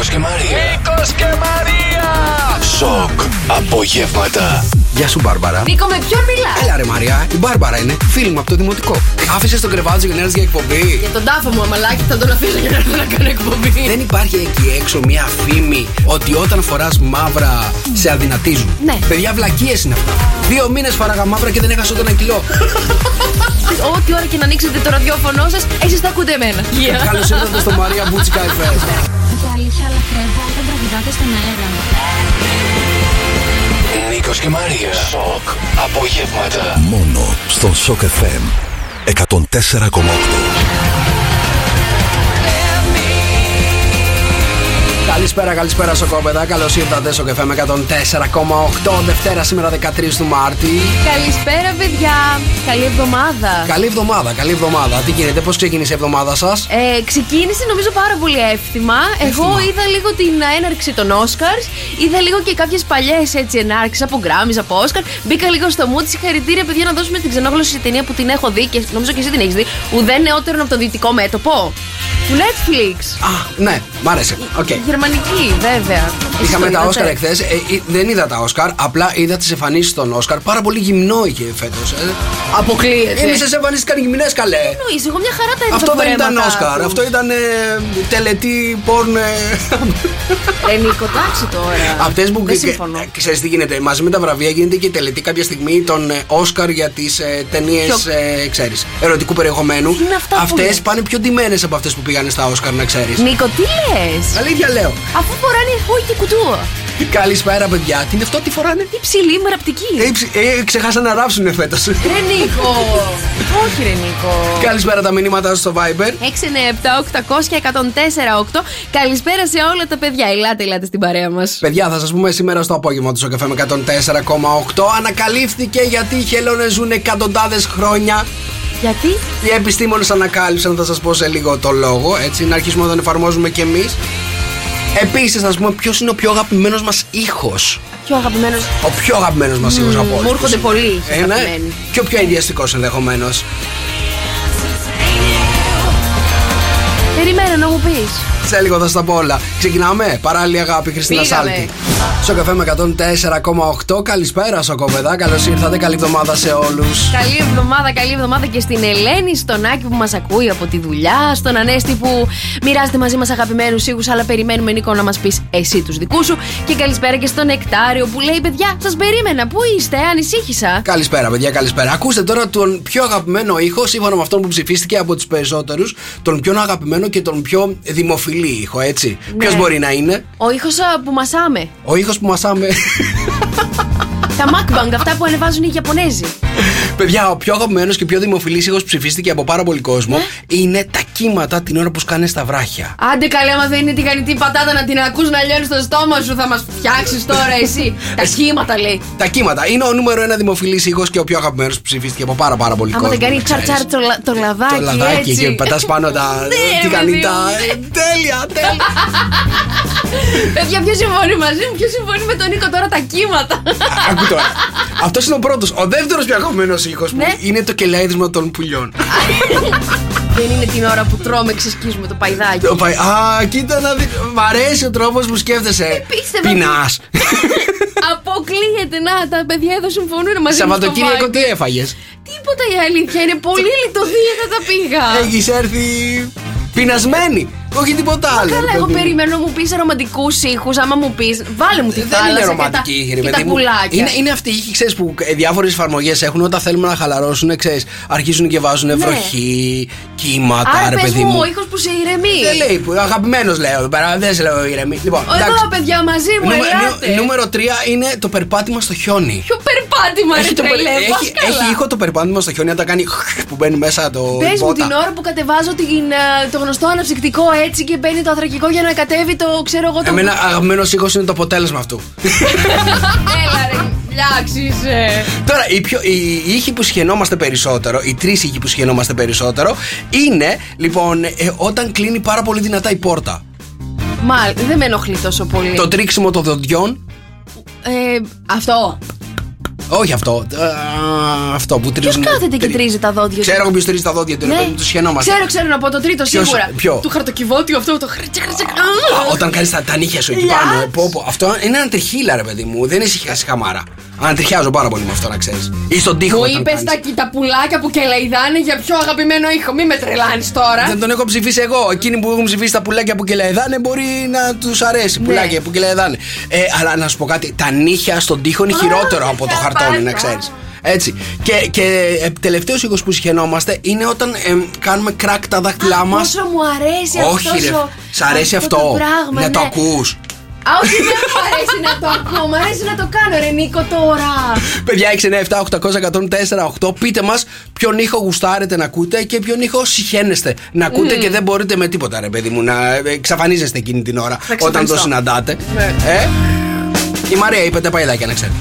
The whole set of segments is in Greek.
Νίκος και Μαρία. Νίκος και Μαρία. Σοκ. Απογεύματα. Γεια σου, Μπάρμπαρα. Νίκο, με ποιον μιλάς; Έλα ρε Μαρία, η Μπάρμπαρα είναι φίλη μου από το δημοτικό. Άφησε τον κρεβάτι για να έρθεις για εκπομπή. Για τον τάφο μου, αμαλάκι, θα τον αφήσω για να έρθω να κάνω εκπομπή. Δεν υπάρχει εκεί έξω μια φήμη ότι όταν φοράς μαύρα σε αδυνατίζουν. Ναι. Παιδιά, βλακίες είναι αυτά. Δύο μήνες φοράγα μαύρα και δεν έχασα ούτε ένα κιλό. Ό,τι ώρα και να ανοίξετε το ραδιόφωνο σας, εσείς θα ακούτε εμένα. Καλώς ήρθατε στο Μαρία Μπούτσικα FM. Η αλήθεια λατρεύω όταν τραγουδάτε στον αέρα. Νίκος και Μαρία. Σοκ. Απογεύματα. Μόνο στον Shock FM 104,8. Καλησπέρα, καλησπέρα σοκόπεδα. Καλώς ήρθατε στο κεφέ με 104,8 Δευτέρα σήμερα 13 του Μάρτη. Καλησπέρα, παιδιά. Καλή εβδομάδα. Καλή εβδομάδα, καλή εβδομάδα. Τι γίνεται, πώς ξεκίνησε η εβδομάδα σας; Ε, ξεκίνησε νομίζω πάρα πολύ εύθυμα. Εγώ είδα λίγο την έναρξη των Όσκαρ. Είδα λίγο και κάποιες παλιές έτσι ενάρξεις από Grammy, από Όσκαρ. Μπήκα λίγο στο mood. Συγχαρητήρια, παιδιά, να δώσουμε την ξενόγλωσση ταινία που την έχω δει και νομίζω και εσύ την έχεις δει. Ουδέν νεότερον από το δυτικό μέτωπο. Του Netflix. Α, ναι, μ' άρεσε. Οκ. Γερμανική, βέβαια. Εσείς Είχαμε το τα είδατε; Όσκαρ εχθές. δεν είδα τα Όσκαρ, απλά είδα τις εμφανίσεις των Όσκαρ. Πάρα πολύ γυμνό είχε φέτος. Ε. Αποκλείεται. Εμείς σε εμφανίστηκαν γυμνές καλέ. Εννοείς, εγώ μια χαρά τα είδα Αυτό τα δεν ήταν φορέματα Όσκαρ. του. Αυτό ήταν ε, τελετή πόρν. ε, Ε, Νίκο, τάξη τώρα. Αυτέ που. Δεν συμφωνώ. Ξέρεις τι γίνεται. Μαζί με τα βραβεία γίνεται και η τελετή κάποια στιγμή των ε, Όσκαρ για τις ε, ταινίες, Ποιο- ε, ξέρεις, ερωτικού περιεχομένου. Τι είναι αυτά που Αυτές λες; πάνε πιο ντυμένες από αυτές που πήγανε στα Όσκαρ, να ξέρεις. Νίκο, τι λες; Αλήθεια λέω. Αφού φοράνε χούι και κουτούα. Καλησπέρα, παιδιά. Τι είναι αυτό, τι φοράνε; Τι ψηλή με ραπτική. Ε, ψ- ε, ξεχάσαν να ράψουν φέτος. Ρε Νίκο. Όχι, ρε Νίκο. Καλησπέρα τα μηνύματα στο Viber. 697-800-1048. Καλησπέρα σε όλα τα παιδιά. Ελάτε, ελάτε στην παρέα μας. Παιδιά, θα σας πούμε σήμερα στο απόγευμα του καφέ με 104,8. Ανακαλύφθηκε γιατί οι χελώνε ζουν εκατοντάδες χρόνια. Γιατί; Οι επιστήμονες ανακάλυψαν, θα σας πω σε λίγο το λόγο. Έτσι, να αρχίσουμε να τον εφαρμόζουμε κι εμείς. Επίσης, θα σα πούμε ποιος είναι ο πιο αγαπημένος μας ήχος; Πιο αγαπημένος. Ο πιο αγαπημένος μας ήχος από όλους. Μου έρχονται πολλοί Ε, ναι. αγαπημένοι. Και ο πιο ενδιαστικός ενδεχομένως. Περιμένω να μου πεις. Σε λίγο θα στα πω όλα. Ξεκινάμε. Παράλληλη αγάπη, Χριστίνα Πήγαμε. Σάλτη. Στο καφέ με 104,8. Καλησπέρα, Σοκόπεδα. Καλώς ήρθατε. Καλή εβδομάδα σε όλους. Καλή εβδομάδα, καλή εβδομάδα και στην Ελένη, στον Άκη που μας ακούει από τη δουλειά, στον Ανέστη που μοιράζεται μαζί μας αγαπημένους ήχους, αλλά περιμένουμε Νίκο να μας πεις εσύ τους δικούς σου. Και καλησπέρα και στον Νεκτάριο που λέει: Παιδιά, σας περίμενα, πού είστε, ανησύχησα. Καλησπέρα, παιδιά, καλησπέρα. Ακούστε τώρα τον πιο αγαπημένο ήχο, σύμφωνα με αυτόν που ψηφίστηκε από τους περισσότερους, τον πιο αγαπημένο και τον πιο δημοφιλή ήχο, έτσι. Ναι. Ποιος μπορεί να είναι, Ο ήχος που μασάμε. ο ήχος που μασάμε. Τα mukbang, αυτά που ανεβάζουν οι Ιαπωνέζοι. παιδιά, ο πιο αγαπημένος και πιο δημοφιλής ήχος που ψηφίστηκε από πάρα πολύ κόσμο Ναι. είναι τα κύματα την ώρα που σκάνε στα βράχια. Άντε καλέ, άμα δεν είναι τη γανιτή πατάτα να την ακούς να λιώνεις στο στόμα σου, θα μας φτιάξεις τώρα εσύ. Τα κύματα λέει. Τα κύματα είναι ο νούμερο ένα δημοφιλής ήχος και ο πιο αγαπημένος που ψηφίστηκε από πάρα, πάρα πολύ Άμα κόσμο. δεν κάνει να ξέρεις. τσαρ τσαρ το, λα- το λαδάκι, Το λαδάκι έτσι. και πετάς πάνω τα. Ναι, τι ρε, κάνει παιδί τα. μου. ε, Τέλεια, τέλεια. Παιδιά, ποιος συμφωνεί μαζί μου, ποιος συμφωνεί με τον Νίκο τώρα τα κύματα. Άκου τώρα. Αυτός είναι ο πρώτος. Ο δεύτερος πιο αγαπημένος ήχο μου Ναι. είναι το κελάιδισμα των πουλιών. Δεν είναι την ώρα που τρώμε, ξεσκίζουμε το παϊδάκι. Το πάει- Α, κοίτα να δει. Μ' αρέσει ο τρόπος που σκέφτεσαι. πίστευα Πεινάς. Αποκλείεται να τα παιδιά εδώ συμφωνούν μαζί μου. στο Σαββατοκύριακο Viber. τι έφαγες; Τίποτα η αλήθεια είναι πολύ λιτοδίαιτα τα πήγα. Έχεις έρθει πεινασμένη. Όχι τίποτα άλλο. Καλά, ρε εγώ παιδί μου. περιμένω να μου πεις ρομαντικούς ήχους. Άμα μου πεις, βάλε μου τη Δεν θάλασσα. είναι και τα- ρομαντική ήχη, ρε και τα παιδί μου. πουλάκια. Είναι, είναι αυτή η ήχη, ξέρεις, που διάφορες εφαρμογές έχουν όταν θέλουμε να χαλαρώσουν, ξέρεις. Αρχίζουν και βάζουν βροχή, κύματα, Ναι. Άρα ρε πες παιδί μου, μου. ο ήχος που σε ηρεμεί. Δεν λέει, που αγαπημένος λέω εδώ πέρα, δεν σε λέω ηρεμή. Λοιπόν, Εδώ, εντάξει. παιδιά, μαζί μου, Νούμε- ελάτε. νου- νούμερο 3 είναι το περπάτημα στο χιόνι. Ποιο περπάτημα, ρε Έχει, το, περ- τρελέ, πας έχει, καλά. έχει ήχο το περπάτημα στο χιόνι όταν κάνει που μπαίνει μέσα το Πες μου μπότα. την ώρα που κατεβάζω την, ε, το γνωστό αναψυκτικό έτσι και μπαίνει το αθρακικό για να κατέβει το ξέρω εγώ το. Εμένα αγαπημένος ήχο είναι το αποτέλεσμα αυτού. Έλα ρε, λιάξεις ε. Τώρα, οι, πιο, οι, οι ήχοι που σχαινόμαστε περισσότερο, οι τρεις ήχοι που σχαινόμαστε περισσότερο, είναι λοιπόν ε, όταν κλείνει πάρα πολύ δυνατά η πόρτα. Μάλ, δεν με ενοχλεί τόσο πολύ. Το τρίξιμο των δοντιών. Ε, αυτό. Όχι αυτό. Α, αυτό που Ποιος τρίζουν. κάθεται και τρι- τρίζει τα δόντια Ξέρω του; εγώ ποιος τρίζει τα δόντια του. ρε Ναι. παιδί μου, Του σχαινόμαστε. Ξέρω, ξέρω να πω το τρίτο Ποιος- σίγουρα. ποιο; Του χαρτοκιβώτιου αυτό το χρήτσι, χρήτσι. Α, Όταν κάνεις τα, τα νύχια σου εκεί Λιάτς. πάνω. ε, πω, πω. Αυτό είναι ένα τριχύλα, ρε παιδί μου. Δεν είσαι χαμάρα. Ανατριχιάζω πάρα πολύ με αυτό να ξέρεις. Ή στον τοίχο. Μου όταν είπες κάνεις. τα, τα πουλάκια που κελαϊδάνε για πιο αγαπημένο ήχο. Μη με τρελάνεις τώρα. Δεν τον έχω ψηφίσει εγώ. Εκείνοι που έχουν ψηφίσει τα πουλάκια που κελαϊδάνε μπορεί να τους αρέσει. Ναι. Πουλάκια που κελαϊδάνε. Ε, αλλά να σου πω κάτι. Τα νύχια στον τοίχο είναι χειρότερο από το θα χαρτόνι, πας, να α. ξέρεις. Έτσι. Και, και ε, τελευταίος ήχος που συχαινόμαστε είναι όταν ε, κάνουμε κράκ τα δάχτυλά μας. Πόσο μου αρέσει Όχι, αυτός ρε. ο- Σ' αρέσει αυτό. το πράγμα, να το ναι. ακούς. Α, όχι, δεν μου αρέσει να το ακούω. Μου αρέσει να το κάνω, ρε Νίκο, τώρα. Παιδιά 697-800-1048 Πείτε μας ποιον ήχο γουστάρετε να ακούτε Και ποιον ήχο συχαίνεστε να ακούτε Και δεν μπορείτε με τίποτα ρε παιδί μου Να ε, εξαφανίζεστε εκείνη την ώρα Όταν το εξαφανιστώ. συναντάτε Ναι. ε; Η Μαρία είπε τα παϊδάκια να ξέρετε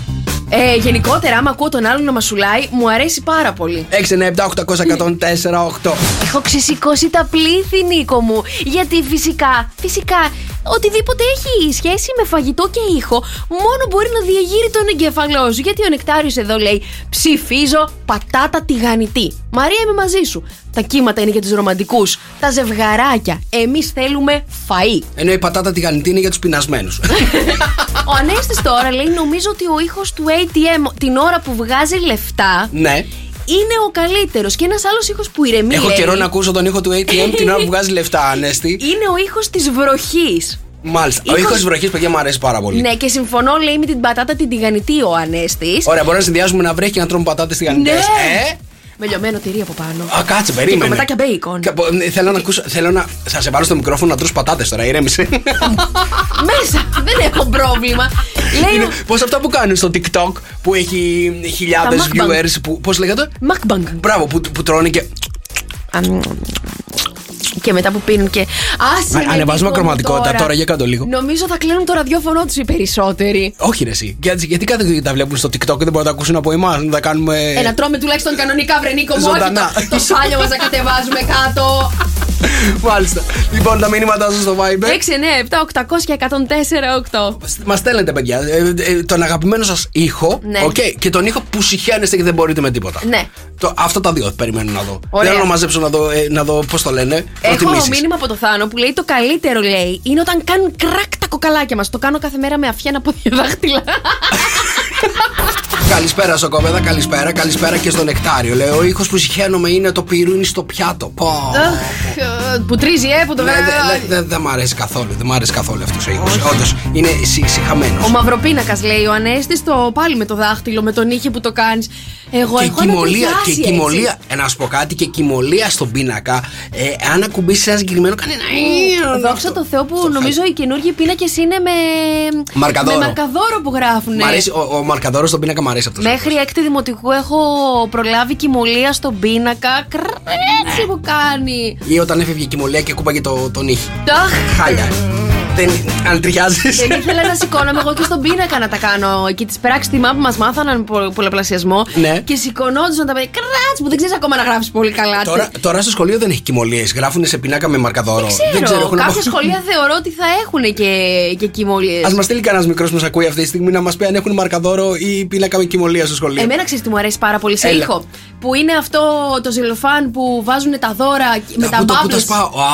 Ε, γενικότερα, άμα ακούω τον άλλον να μασουλάει, μου αρέσει πάρα πολύ. 697-800-1048 Έχω ξεσηκώσει τα πλήθη, Νίκο μου. Γιατί φυσικά, φυσικά, οτιδήποτε έχει σχέση με φαγητό και ήχο, μόνο μπορεί να διαγείρει τον εγκεφαλός σου. Γιατί ο Νεκτάριος εδώ λέει: Ψηφίζω πατάτα τηγανιτή. Μαρία, είμαι μαζί σου. Τα κύματα είναι για τους ρομαντικούς. Τα ζευγαράκια. Εμείς θέλουμε φαΐ. Ενώ η πατάτα τηγανιτή είναι για τους πεινασμένους Ο Ανέστης τώρα λέει: Νομίζω ότι ο ήχος του ATM την ώρα που βγάζει λεφτά Ναι είναι ο καλύτερος Και ένας άλλος ήχος που ηρεμεί. Έχω λέει, καιρό να ακούσω τον ήχο του ATM την ώρα που βγάζει λεφτά, Ανέστη. Είναι ο ήχος της βροχής Μάλιστα. Ο Ήχος- ήχος βροχής, παιδιά, μου αρέσει πάρα πολύ. Ναι, και συμφωνώ, λέει, με την πατάτα την τηγανιτή ο Ανέστη. Ωραία, μπορεί να συνδυάζουμε να βρέχει και να τρώμε πατάτες τηγανιτές. Ναι. Ε; Με λιωμένο τυρί από πάνω. Α, κάτσε, περίμενε. κομματάκια μπέικον. Και, απο- ε, θέλω να ακούσω. Θέλω να. Θα σε βάλω στο μικρόφωνο να τρως πατάτες τώρα, ηρέμησε. Μέσα! Δεν έχω πρόβλημα. λέει. ο- Πώς αυτά που κάνουν στο TikTok που έχει χιλιάδες Τα mukbang. viewers. Πώς λέγατε; Mukbang. Μπράβο, που, που τρώνε και. Αμ, Και μετά που πίνουν και. Άσε Α, με, ανεβάζουμε Νίκο μου, ακροαματικότητα τώρα, για κάτω λίγο. Νομίζω θα κλείνουν το ραδιόφωνο τους οι περισσότεροι. Όχι, ρε, εσύ. Γιατί, γιατί κάθε δύο τα βλέπουν στο TikTok και δεν μπορούν να τα ακούσουν από εμάς. Να τα κάνουμε. Ε, να τρώμε τουλάχιστον κανονικά, βρε Νίκο μου, όχι Ζωντανά. το, το σάλιο μας να κατεβάζουμε κάτω. Μάλιστα. Λοιπόν, τα μηνύματά σας στο Viber. 6, 9, 7, 800 και 104, 8. Μας στέλνετε, παιδιά, ε, ε, τον αγαπημένο σας ήχο Ναι. οκ, και τον ήχο που συχαίνεστε και δεν μπορείτε με τίποτα. Ναι. Το, αυτά τα δύο περιμένω να δω. Ωραία. Θέλω να μαζέψω να δω, ε, να δω πώς το λένε. Έχω προτιμήσεις. μήνυμα από το Θάνο που λέει το καλύτερο λέει είναι όταν κάνουν κράκ τα κοκαλάκια μας. Το κάνω κάθε μέρα με αφιένα από δύο δάχτυλα. Καλησπέρα, Σοκόπεδα, καλησπέρα, καλησπέρα και στο νεκτάριο. Λέω, ο ήχος που συχαίνομαι είναι το πυρούνι στο πιάτο. Πω. Αχ, ε, που τρίζει, ε, που το Ναι, δεν δε, δε, δε μ' αρέσει καθόλου. Δεν μ' αρέσει καθόλου αυτός ο ήχος. Όντως είναι συχαμένος. Ο μαυροπίνακας λέει ο Ανέστη το πάλι με το δάχτυλο, με τον ήχη που το κάνεις. Εγώ Και έχω κοιμωλία, και ανατριχιάσει, κοιμωλία, ε, να σου πω κάτι, και κοιμωλία στον πίνακα. Ε, αν ακουμπήσεις ένα συγκεκριμένο, κάνει ένα. έτσι. Δόξα τω Θεώ που Αυτό νομίζω οι καινούργιοι πίνακες είναι με. Μαρκαδόρο. Με μαρκαδόρο που γράφουν. Μ' αρέσει, ο, ο Μαρκαδόρο στον πίνακα μου αρέσει αυτός. Μέχρι έκτη δημοτικού έχω προλάβει κοιμωλία στον πίνακα. Κρέτσι που κάνει. Ή όταν έφευγε η κοιμωλία και ακούμπαγε το, τον ήχη. Αχ, Χάλια. Δεν. Αν τριχιάζει. Δεν ήθελα να σηκώνομαι εγώ και στον πίνακα να τα κάνω. εκεί τις πράξει τιμά που μας μάθαναν με πο- πολλαπλασιασμό. Ναι. Και σηκωνόντουσαν τα παιδιά. Κράτς που δεν ξέρεις ακόμα να γράφεις πολύ καλά. Τώρα, τώρα στο σχολείο δεν έχει κοιμωλίες. Γράφουν σε πινάκα με μαρκαδόρο. Δεν ξέρω. έχουν Κάποια απο- σχολεία θεωρώ ότι θα έχουν και, και κοιμωλίες. Α μας στείλει κανένας μικρός που μας ακούει αυτή τη στιγμή να μας πει αν έχουν μαρκαδόρο ή πίνακα με κοιμωλία στο σχολείο. Εμένα ξέρεις τι μου αρέσει πάρα πολύ σε Έλα. ήχο. Που είναι αυτό το ζελοφάν που βάζουν τα δώρα με Α, τα πού το- πού μπάμπλες. το σπάω. Α,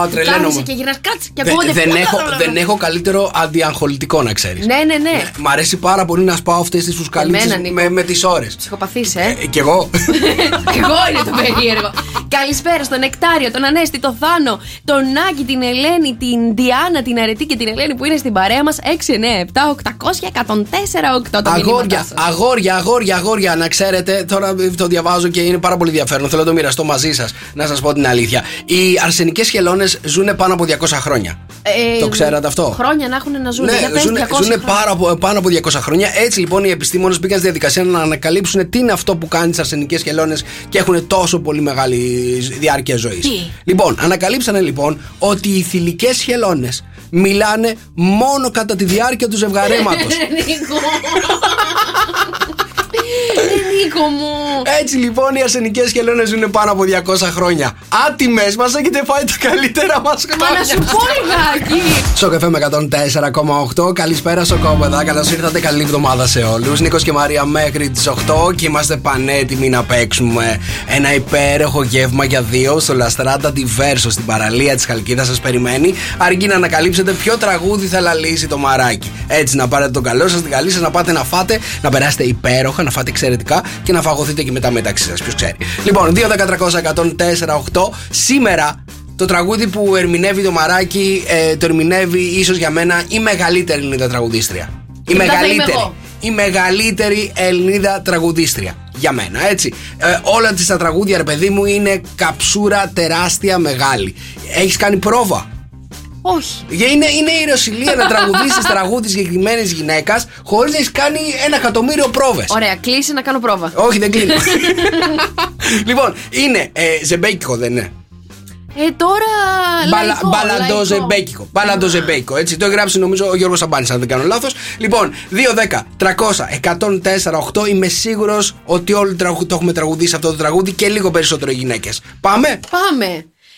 Κάθεσαι τρελαίνομαι. και γυρνάς κάτσε και Δεν, ακούγονται. δεν, πλα- έχω, πλα- πλα- δεν έχω καλύτερο αντιαγχολητικό να ξέρεις. Ναι, ναι, ναι. Μ' αρέσει πάρα πολύ να σπάω αυτές τις φουσκαλίτσε Εμένα, Νίκο. με, με τις ώρες. Ψυχοπαθή, ε. Ε, κι εγώ. Εγώ είναι το περίεργο. Καλησπέρα στον Νεκτάριο, τον Ανέστη, τον Θάνο, τον Νάκη, την Ελένη, την Διάνα, την Αρετή και την Ελένη που είναι στην παρέα μας. 6, 9, 7, 800, 104, 8. Τα Αγόρια, μηνύματά σας. αγόρια, αγόρια, αγόρια, να ξέρετε, τώρα το διαβάζω και είναι πάρα πολύ ενδιαφέρον. Θέλω να το μοιραστώ μαζί σας, να σας πω την αλήθεια. Οι αρσενικές χελώνες ζουν πάνω από 200 χρόνια. Ε, το ξέρατε αυτό; Χρόνια να έχουν να ζουν. Για Ναι, πες, ζουν, 200 ζουν χρόνια. πάρα, απο- πάνω από 200 χρόνια. Έτσι λοιπόν οι επιστήμονες μπήκαν στη διαδικασία να ανακαλύψουν τι είναι αυτό που κάνεις τι αρσενικές χελώνες και έχουν τόσο πολύ μεγάλη διάρκεια ζωής. Τι; Λοιπόν, ανακαλύψανε λοιπόν ότι οι θηλυκές χελώνες μιλάνε μόνο κατά τη διάρκεια του ζευγαρέματος. Νίκο. Ε, Νίκο μου. Έτσι λοιπόν οι αρσενικές χελώνε ζουν πάνω από 200 χρόνια. Άτιμε, μας έχετε φάει τα καλύτερα μας χρόνια. Μα να σου πω λιγάκι. Στο καφέ με 104,8. Καλησπέρα, Σοκόπεδα. Καλώς ήρθατε. Καλή εβδομάδα σε όλους. Νίκος και Μαρία μέχρι τις 8 και είμαστε πανέτοιμοι να παίξουμε ένα υπέροχο γεύμα για δύο στο Λαστράτα Diverso στην παραλία της Χαλκίδας. Σας περιμένει. Αρκεί να ανακαλύψετε ποιο τραγούδι θα λαλήσει το μαράκι. Έτσι να πάρετε τον καλό σας, την καλή σας, να πάτε να φάτε, να περάσετε υπέροχα, να φάτε εξαιρετικά και να φαγωθείτε και μετά μεταξύ σας. Ποιος ξέρει. Λοιπόν, 2, 10, 104, 8. Σήμερα το τραγούδι που ερμηνεύει το μαράκι ε, το ερμηνεύει ίσως για μένα η μεγαλύτερη Ελληνίδα τραγουδίστρια. Η μετά θα είμαι μεγαλύτερη. εγώ. Η μεγαλύτερη Ελληνίδα τραγουδίστρια. Για μένα, έτσι. Ε, όλα της τα τραγούδια, ρε παιδί μου, είναι καψούρα τεράστια μεγάλη. Έχεις κάνει πρόβα; Όχι. Για Είναι, είναι η Ρωσιλία να τραγουδήσεις τραγούδι συγκεκριμένης γυναίκας χωρίς να έχεις κάνει ένα εκατομμύριο πρόβες. Ωραία, κλείσει να κάνω πρόβα. Όχι, δεν κλείνω. λοιπόν, είναι ε, ζεμπέκικο, δεν είναι. Ε, τώρα. λαϊκό, λαϊκό. Μπαλαντοζεμπέκικο. Μπαλαντοζεμπέκικο. Έτσι. Το έχει γράψει νομίζω ο Γιώργος Αμπάνη, αν δεν κάνω λάθος. Λοιπόν, 2, 10, 300, 104, 8. Είμαι σίγουρος ότι όλοι τραγου- το έχουμε τραγουδίσει αυτό το τραγούδι και λίγο περισσότερο οι γυναίκες. Πάμε; Πάμε.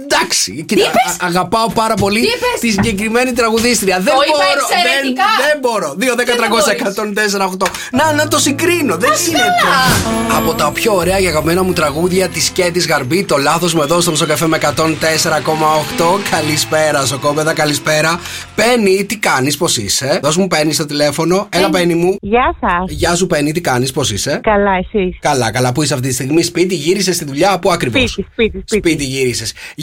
Ε, Εντάξει, κοίτα, είπες; α- αγαπάω πάρα πολύ Τι είπες; τη συγκεκριμένη τραγουδίστρια. Δεν Το είπα μπορώ, δεν, εξαιρετικά. δεν μπορώ. 2, 10, Δεν 300, 104, 8. Να, να το συγκρίνω, δεν γίνεται. Από τα πιο ωραία και αγαπημένα μου τραγούδια της Κέτης Γαρμπή, το λάθος μου εδώ στο Μισοκαφέ με 104,8. Καλησπέρα, Σοκόπεδα, καλησπέρα. Πέννη, τι κάνεις, πώς είσαι; Δώσ' μου Πέννη στο τηλέφωνο. Έλα, Πέννη μου. Γεια σας. Γεια σου, Πέννη, τι κάνεις, πώς είσαι; Καλά, εσεί. Καλά, καλά, που είσαι αυτή τη στιγμή; Σπίτι, γύρισες στη δουλειά, πού ακριβώς; Σπίτι, σπίτι, σπίτι. Σπίτι γύρισες.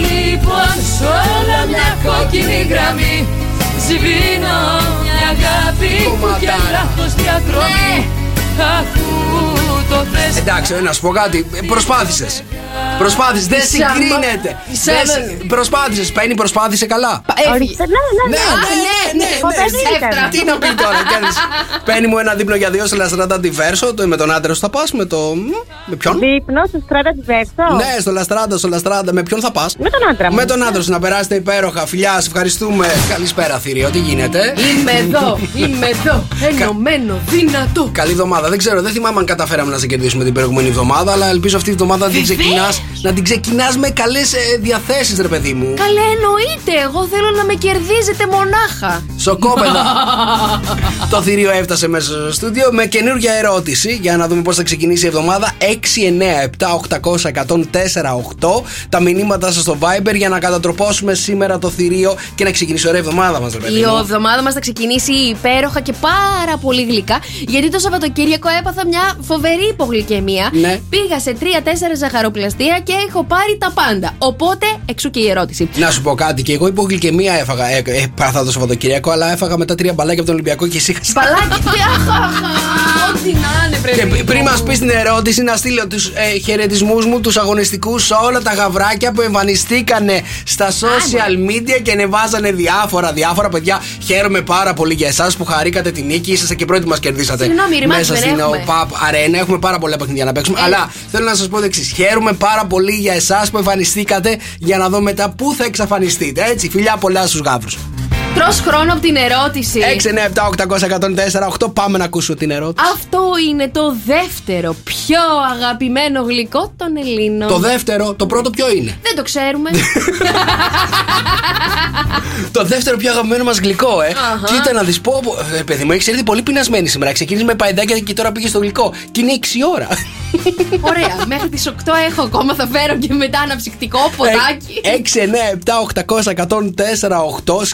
λοιπόν σ' όλα μια κόκκινη γραμμή Σβήνω μια αγάπη που και Κομματάρα. λάθος διαδρομή Αφού το θες Εντάξει, να σου πω κάτι. Προσπάθησες. Προσπάθησες. Δεν Σάμπα. συγκρίνεται. Σέβεν. Προσπάθησες. Παίρνει, προσπάθησε καλά. Έφυγε Ορίστε, ναι, ναι, Ναι, ναι. ναι, ναι, ναι, Ποτέ ναι. δεν ήταν. Εύτρα. Τι να πει τώρα, κέρδισε. Παίρνει μου ένα δίπλο για δύο σε Λαστράτα Αντιβέρσο. Το με τον άντρα σου θα πας, με το. μ, Με ποιον; Δείπνο στο στράτα τη Βέρσο. Ναι, στο Λαστράντα, στο Λαστράντα. Με ποιον θα πας; Με τον άντρα μου. Με τον άντρα σου να περάσετε υπέροχα. Φιλιά, σε ευχαριστούμε. Καλησπέρα, Θηρίο. Τι γίνεται; Είμαι εδώ, είμαι εδώ, ενωμένο, δυνατό Καλή εβδομάδα. Δεν ξέρω, δεν θυμάμαι αν καταφέραμε να σε κερδίσουμε την προηγούμενη εβδομάδα, αλλά ελπίζω αυτή τη εβδομάδα να την Βεβαίως. ξεκινάς, να την ξεκινάς με καλές διαθέσεις, ρε παιδί μου. Καλέ εννοείται, εγώ θέλω να με κερδίζετε μονάχα Σοκόπεδα. το θηρίο έφτασε μέσα στο στούντιο με καινούργια ερώτηση για να δούμε πώς θα ξεκινήσει η εβδομάδα. 6, 9, 7, 800, 104, 8. Τα μηνύματα σας στο Viber για να κατατροπώσουμε σήμερα το θηρίο και να ξεκινήσει ωραία εβδομάδα μας, ρε παιδί Η μου. εβδομάδα μας θα ξεκινήσει υπέροχα και πάρα πολύ γλυκά. Γιατί το Σαββατοκύριακο έπαθα μια φοβερή υπογλυκαιμία. Ναι. Πήγα σε 3-4 ζαχαροπλαστεία και έχω πάρει τα πάντα. Οπότε, εξού και η ερώτηση. Να σου πω κάτι, και εγώ υπογλυκαιμία έφαγα. Ε, ε, παραθά το Σαββατοκύριακο, αλλά έφαγα μετά τρία μπαλάκια από τον Ολυμπιακό και ησύχασα. Μπαλάκι, ό,τι να είναι, Και πρέπει. π- πριν μας πεις την ερώτηση, να στείλω τους ε, χαιρετισμούς μου, τους αγωνιστικούς σε όλα τα γαβράκια που εμφανιστήκανε στα social media και ανεβάζανε διάφορα, διάφορα παιδιά. Χαίρομαι πάρα πολύ για εσάς που χαρήκατε την νίκη. Είσαστε και πρώτοι μας κερδίσατε. Συγγνώμη, ρημάδι Μέσα δεν στην έχουμε. ΟΠΑΠ Αρένα. Έχουμε πάρα πολλά παιχνίδια να παίξουμε. Ε. Αλλά θέλω να σας πω το εξής. Χαίρομαι πάρα πολύ για εσάς που εμφανιστήκατε για να δω μετά πού θα εξαφανιστείτε. Έτσι, φιλιά πολλά στους γάβρου. Τρως χρόνο από την ερώτηση. 697-800-1048. Πάμε να ακούσουμε την ερώτηση. Αυτό είναι το δεύτερο πιο αγαπημένο γλυκό των Ελλήνων. Το δεύτερο, το πρώτο ποιο είναι; Δεν το ξέρουμε. Το δεύτερο πιο αγαπημένο μας γλυκό, ε. Αχα. Κοίτα να δεις πω. Ε, παιδί μου, έχεις έρθει πολύ πεινασμένη σήμερα. Ξεκίνησε με παϊδάκια και τώρα πήγες στο γλυκό. Και είναι 6 ώρα. Ωραία. Μέχρι τις 8 έχω ακόμα. Θα φέρω και μετά αναψυκτικό ποτάκι. 6, 9, 7, 800, 104, 8.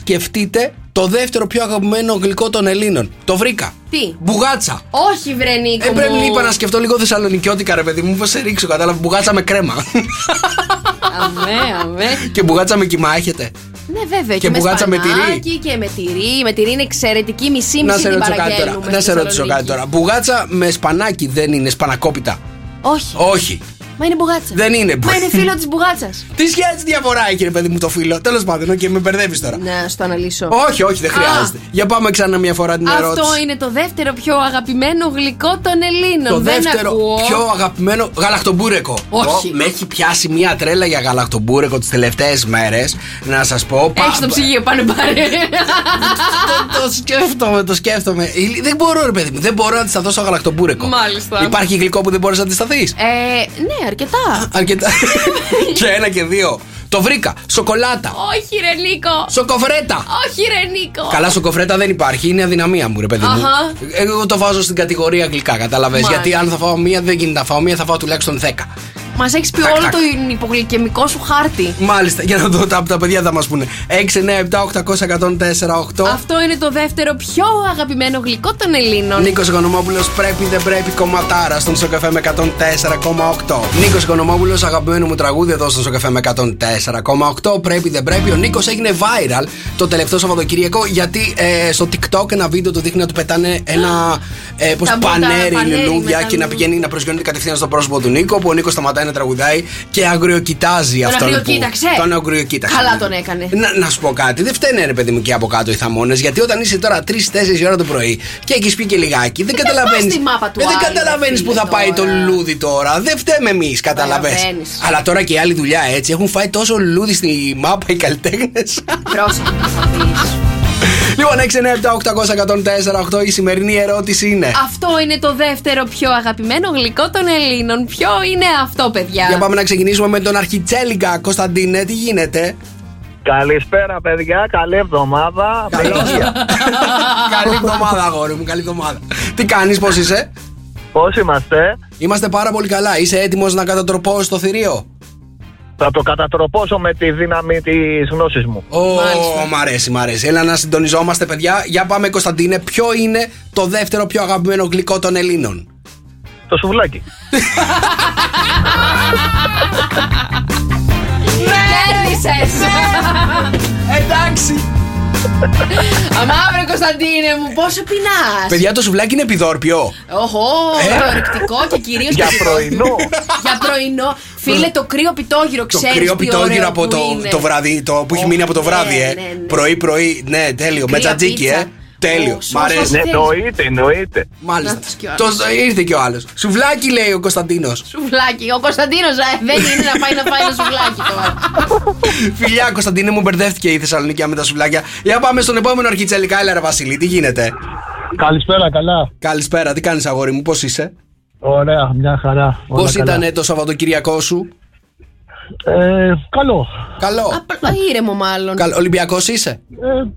Σκεφτείτε το δεύτερο πιο αγαπημένο γλυκό των Ελλήνων. Το βρήκα. Τι; Μπουγάτσα. Όχι, βρε Νίκο Ε, πρέπει μου. είπα να σκεφτώ λίγο θεσσαλονικιώτικα, ρε παιδί μου. Πώς σε ρίξω, κατάλαβα. Μπουγάτσα με κρέμα. Αμέ, αμέ. και μπουγάτσα με κοιμά έχετε. Ναι, βέβαια. Και με μπουγάτσα με τυρί. σπανάκι Και με τυρί. Με τυρί είναι εξαιρετική. Μισή Να μισή σε την ρωτήσω κάτι παραγγέλνουμε. τώρα. Να στη σε ρωτήσω Θεσσαλονίκη. κάτι τώρα. Μπουγάτσα με σπανάκι δεν είναι σπανακόπιτα; Όχι. Όχι. Μα είναι μπουγάτσα. Δεν είναι. Μα είναι φίλο της μπουγάτσας. Τι σχέση διαφορά έχει, ρε παιδί μου, το φίλο; Τέλος πάντων, και με μπερδεύεις τώρα. Να στο αναλύσω. Όχι, όχι, δεν χρειάζεται. Για πάμε ξανά μια φορά την ερώτηση. Αυτό είναι το δεύτερο πιο αγαπημένο γλυκό των Ελλήνων. Το Δεν δεύτερο ακούω. πιο αγαπημένο γαλακτομπούρεκο. Όχι. Ω, Με έχει πιάσει μια τρέλα για γαλακτομπούρεκο τις τελευταίες μέρες. Να σας πω. πα- Έχεις το ψυγείο, πάνε πάρε. το, το σκέφτομαι, το σκέφτομαι. Ε, Δεν μπορώ, ρε παιδί μου, δεν μπορώ να τη τα δώσω γαλακτομπούρεκο. Μάλιστα. Υπάρχει γλυκό που δεν μπορείς να τη σταθεί. ε, ναι, αρκετά. Αρκετά. και ένα και δύο. Το βρήκα. Σοκολάτα. Όχι, ρε Νίκο. Σοκοφρέτα. Όχι, ρε Νίκο. Καλά, σοκοφρέτα δεν υπάρχει. Είναι αδυναμία μου, ρε παιδί μου. Αχα. Εγώ το βάζω στην κατηγορία γλυκά, κατάλαβες; Μάλιστα. Γιατί αν θα φάω μία, δεν γίνεται να φάω μία, θα φάω τουλάχιστον 10. Μας έχεις πει Τακ, όλο τακ. το υπογλυκαιμικό σου χάρτη. Μάλιστα, για να δω τα, τα παιδιά θα μας πούνε. 6, 9, 7, 800, 104, 8. Αυτό είναι το δεύτερο πιο αγαπημένο γλυκό των Ελλήνων. Νίκος Οικονομόπουλο πρέπει δεν πρέπει κομματάρα στον Σοκαφέ με 104,8. Νίκος Οικονομόπουλο, αγαπημένο μου τραγούδι εδώ στον Σοκαφέ με 104,8. Πρέπει δεν πρέπει. Ο Νίκος έγινε viral το τελευταίο Σαββατοκύριακο γιατί ε, στο TikTok ένα βίντεο του δείχνει να του πετάνε ένα ε, πώς, Τα μπουτα- πανέρι πανέρι λουλούδια με τα και να λου- πηγαίνει να προσγειώνεται κατευθείαν στο πρόσωπο του Νίκο. Που ο Νίκος σταματάει να τραγουδάει και αγριοκοιτάζει Τον αυτόν που. αγριοκοίταξε. Τον αγριοκοίταξε. Καλά τον έκανε. Να, να σου πω κάτι, δεν φταίνε ρε παιδί μου και από κάτω οι θαμώνες. Γιατί όταν είσαι τώρα 3-4 ώρα το πρωί και έχεις πει και λιγάκι, δεν καταλαβαίνει. πας στη μάπα του δεν άλλου, καταλαβαίνεις ρε που θα φίλε, πάει το τώρα. λουλούδι τώρα. Δεν φταίμε εμείς, καταλαβες Καταλαβαίνεις. Αλλά τώρα και η άλλη δουλειά έτσι έχουν φάει τόσο λουλούδι στη μάπα οι καλλιτέχνες. Πρόσεχε τι θα πεις. Λοιπόν, 697 800 1048 η σημερινή ερώτηση είναι. Αυτό είναι το δεύτερο πιο αγαπημένο γλυκό των Ελλήνων. Ποιο είναι αυτό, παιδιά; Για πάμε να ξεκινήσουμε με τον Αρχιτσέλικα. Κωνσταντίνε, τι γίνεται; Καλησπέρα, παιδιά. Καλή εβδομάδα. Με υγεία. καλή εβδομάδα, αγόρι μου, καλή εβδομάδα. τι κάνεις, πώς είσαι; Πώς είμαστε, Είμαστε πάρα πολύ καλά. Είσαι έτοιμος να κατατροπώσει το θηρίο; Θα το κατατροπώσω με τη δύναμη της γνώσης μου. Ω, μ' αρέσει, μ' αρέσει. Έλα να συντονιζόμαστε, παιδιά. Για πάμε, Κωνσταντίνε. Ποιο είναι το δεύτερο πιο αγαπημένο γλυκό των Ελλήνων; Το σουβλάκι. Κέρδισες. Εντάξει. Αμαύρε Κωνσταντίνε μου, πόσο πεινάς Παιδιά, το σουβλάκι είναι επιδόρπιο. Οχο, Ε. το ορυκτικό και κυρίως. Για πρωινό. Για πρωινό. Φίλε, το κρύο πιτόγυρο, Το ξέρεις κρύο τι πιτόγυρο ωραίο από που το, είναι. το βράδυ, το που έχει Ω, μείνει από το ναι, βράδυ, ε. ναι, ναι. Πρωί-πρωί, ναι, τέλειο. Με Κρύα τζατζίκι, πίτσα. ε. Τέλειο. Ω, Μ' σως, αρέσει. Ναι, θέλεις. εννοείται, εννοείται. Μάλιστα. Να τους κι ο άλλος. Το ήρθε και ο άλλος. Σουβλάκι λέει ο Κωνσταντίνος. Σουβλάκι. Ο Κωνσταντίνος δεν είναι να πάει να φάει ένα σουβλάκι τώρα. Φιλιά, Κωνσταντίνε μου μπερδεύτηκε η Θεσσαλονίκη με τα σουβλάκια. Για πάμε στον επόμενο αρχιτσελικά. Έλα, ρε Βασίλη, τι γίνεται; Καλησπέρα, καλά. Καλησπέρα, τι κάνεις, αγόρι μου, πώς είσαι; Ωραία, μια χαρά. Πώς Όλα καλά. ήταν το Σαββατοκύριακό σου; Ε, καλό. Καλό. Απλά ήρεμο μάλλον. Καλό. Ολυμπιακός είσαι; Ε,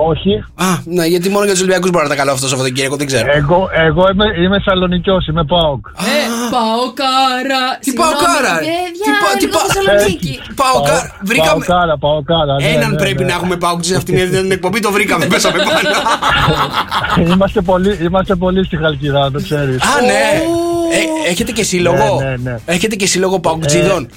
όχι. Α, ναι, γιατί μόνο για τους Ολυμπιακούς μπορεί να τα καλό αυτό το Σαββατοκύριακο, δεν ξέρω. Εγώ, εγώ είμαι, είμαι Σαλονικιός, είμαι ΠΑΟΚ. Ε, Παοκάρα. Τι Παοκάρα, ρε. Τι πα- τι Τι πα- Θεσσαλονίκη. Πάω, βρήκαμε. Παοκάρα, Παοκάρα. ναι, Έναν ναι, πρέπει ναι. να έχουμε πάω σε αυτήν την εκπομπή, το βρήκαμε, πέσαμε πάνω. είμαστε, πολύ, είμαστε πολύ στη Χαλκιδά, το ξέρεις. Α, ναι. Ε, έχετε και σύλλογο; Ναι, ναι, ναι. Έχετε και σύλλογο παουκτζίδων.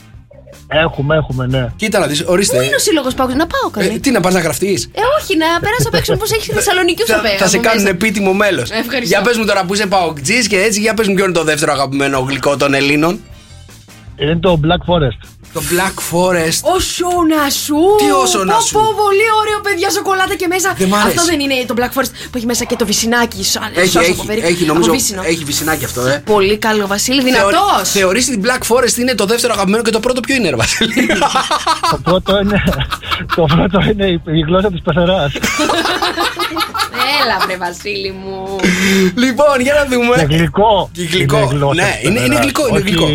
Έχουμε, έχουμε, ναι. Κοίτα να δεις, Πού ορίστε. είναι ο σύλλογος Πάοκ, να πάω Ε, καλέ. τι να πας να γραφτείς; Ε, όχι, να περάσω απ' έξω πώ έχει Θεσσαλονίκη Θα, θα σε κάνουν επίτιμο μέλος. Ευχαριστώ. Για πες μου τώρα που είσαι παοκτζή και έτσι, για πες μου ποιο είναι το δεύτερο αγαπημένο γλυκό των Ελλήνων. είναι το Black Forest. Το Black Forest. Ο σώνα σου! Τι ο σώνα Πω, σου; πω, πολύ ωραίο, παιδιά, σοκολάτα και μέσα. Δεν μ' άρεσε. Αυτό δεν είναι το Black Forest που έχει μέσα και το βυσινάκι. Σαν, Έχει, σως έχει, από περί- έχει, από νομίζω. βύσσινο. Έχει βυσινάκι αυτό, ε. Πολύ καλό, Βασίλη, δυνατός. Θεωρείς την Black Forest είναι το δεύτερο αγαπημένο και το πρώτο ποιο είναι, ρε Βασίλη; το πρώτο είναι, το πρώτο είναι η, η γλώσσα της πεθεράς. Έλα, βρε, Βασίλη μου. λοιπόν, για να δούμε. Και γλυκό. Και γλυκό. Είναι γλώσσα ναι, της είναι, είναι πεθεράς, γλυκό, είναι όχι- γλυκό.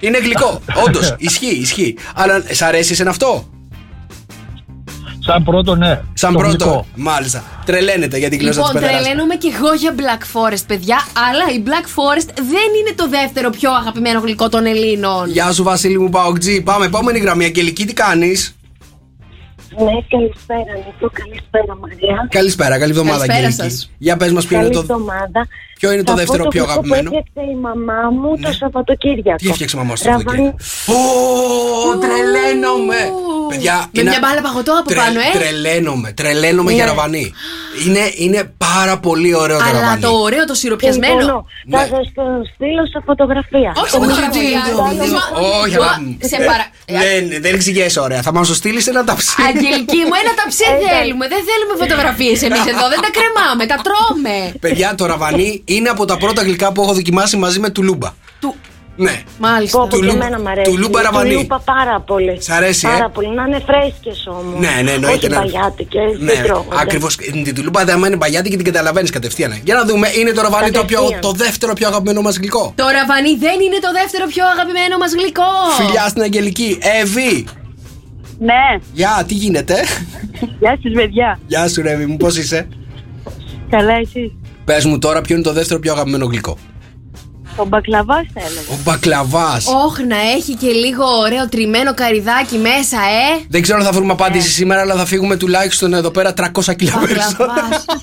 Είναι γλυκό. Όντως, ισχύει, ισχύει. Αλλά σ' αρέσει εσένα αυτό; Σαν πρώτο, ναι. Σαν Το πρώτο. γλυκό. Μάλιστα. Τρελαίνεται για την γλώσσα Λοιπόν, της πεθερά. τρελαίνομαι και εγώ για Black Forest, παιδιά. Αλλά η Black Forest δεν είναι το δεύτερο πιο αγαπημένο γλυκό των Ελλήνων. Γεια σου, Βασίλη μου, Παοκτζή. Πάμε, επόμενη γραμμή. Αγγελική, τι κάνεις; Ναι, καλησπέρα, Νίκο. Καλησπέρα, Μαρία. Καλησπέρα, καλή εβδομάδα, Καλησπέρα Αγγελική. σας. Για πες μας, ποιο είναι Καλή το. εβδομάδα. Ποιο είναι το Θα δεύτερο πω πιο γλυκό αγαπημένο; Που έφτιαξε η μαμά μου το Σαββατοκύριακο. Τι έφτιαξε η μαμά σου Ραβάνι- Σαββατοκύριακο; Ω, τρελαίνομαι. Παιδιά, Με μια μπάλα παγωτό από πάνω, ε. Τρελαίνομαι, τρελαίνομαι Ναι. για ραβανί. Είναι, είναι πάρα πολύ ωραίο το Αλλά ραβανί. το ωραίο, το σιροπιασμένο. Συμφωνώ. Ναι. Θα σας το στείλω σε φωτογραφία. Όχι, Το όχι, μήνυμα όχι, μου. όχι, Άλλο- όχι. Όχι, Μα, αγάπη μου. σε παρα- Δεν, δεν εξηγέσαι ωραία. Θα μας το στείλεις ένα ταψί. Αγγελική μου, ένα ταψί θέλουμε. Δεν θέλουμε φωτογραφίες εμείς εδώ. Δεν τα κρεμάμε, τα τρώμε. Παιδιά, το ραβανί είναι από τα πρώτα γλυκά που έχω δοκιμάσει μαζί με τουλούμπα. Του... Ναι. Μάλιστα. Πω, πω, Του και λου- εμένα μ' αρέσει. του λούπα ραβανί. Του λούπα πάρα πολύ. Σ' αρέσει, ε; Πάρα πολύ. Να είναι φρέσκες όμως. Ναι, ναι, εννοείται. Όχι μπαγιάτικες, Ναι, δεν τρώγονται. ακριβώς. Την τουλούμπα δεν είναι μπαγιάτη και την καταλαβαίνεις κατευθείαν. Για να δούμε, είναι το ραβανί το, πιο, Κατευθείαν. το δεύτερο πιο αγαπημένο μας γλυκό. Το ραβανί δεν είναι το δεύτερο πιο αγαπημένο μας γλυκό. Φιλιά στην Αγγελική. Εύη, Ναι, γεια, τι γίνεται; γεια σας παιδιά. Γεια σου, Ρεύη μου, πώς είσαι; Καλά εσείς. Πες μου τώρα, ποιο είναι το δεύτερο πιο αγαπημένο γλυκό. Το μπακλαβάς θα έλεγα. Ο μπακλαβάς. Όχι, να έχει και λίγο ωραίο τριμμένο καριδάκι μέσα, ε. Δεν ξέρω αν θα βρούμε απάντηση σήμερα, αλλά θα φύγουμε τουλάχιστον εδώ πέρα 300 κιλά περισσότερα. Μπακλαβάς.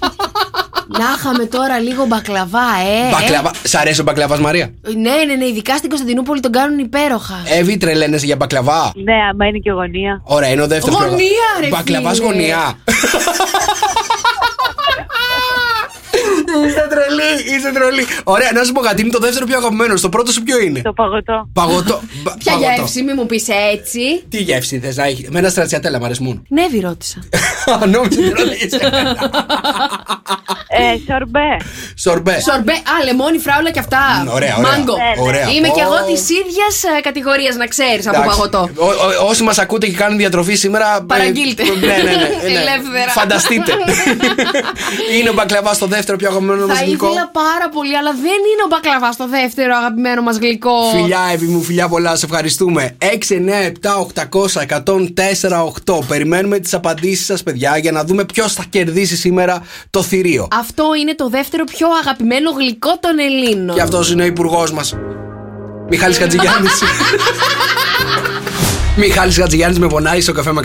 Να είχαμε τώρα λίγο μπακλαβά, ε. Μπακλαβά. Σ' αρέσει ο μπακλαβάς, Μαρία; Ε. Ναι, ναι, ναι, ειδικά στην Κωνσταντινούπολη τον κάνουν υπέροχα. Εύη, τρελαίνεσαι για μπακλαβά; Ναι, άμα είναι και γωνία. Ωραία, είναι ο δεύτερος. Γωνία, ρε Μπακλαβάς φίλε. γωνία. Είστε τρελή, είστε τρελή. Ωραία, να σου πω κάτι, είναι το δεύτερο πιο αγαπημένο. Το πρώτο σου ποιο είναι; Το παγωτό. Παγωτό. μπα- Ποια παγωτό. γεύση, μη μου πεις έτσι. Τι γεύση θες να έχεις; Με ένα στρατσιατέλα μου αρέσουν. Ναι, βι ρώτησα. Νόμιζα ότι ρωτήσες. Ε, σορμπέ. Σορμπέ. Σορμπέ, α, λεμόνι, φράουλα και αυτά. Μ, ωραία, ωραία. Μάγκο. Ωραία. Είμαι κι Ω. εγώ της ίδιας κατηγορίας, να ξέρεις από Εντάξει. παγωτό. Ό- ό- όσοι μας ακούτε και κάνουν διατροφή σήμερα. ε, Παραγγείλτε. Ναι, ναι, ναι. ναι. Ελεύθερα. Φανταστείτε. είναι ο μπακλαβάς το δεύτερο πιο αγαπημένο μας Θα γλυκό. ήθελα πάρα πολύ, αλλά δεν είναι ο μπακλαβάς το δεύτερο αγαπημένο μας γλυκό. Φιλιά, Εύη μου, φιλιά πολλά, σε ευχαριστούμε. 6, 9, 7, 800, 104, 8. Περιμένουμε τις απαντήσεις σας, παιδιά, για να δούμε ποιος θα κερδίσει σήμερα το θηρίο. Αυτό είναι το δεύτερο πιο αγαπημένο γλυκό των Ελλήνων. Και αυτός είναι ο υπουργός μας. Μιχάλης Χατζηγιάννης. Μιχάλης Χατζηγιάννης με πονάει στο καφέ με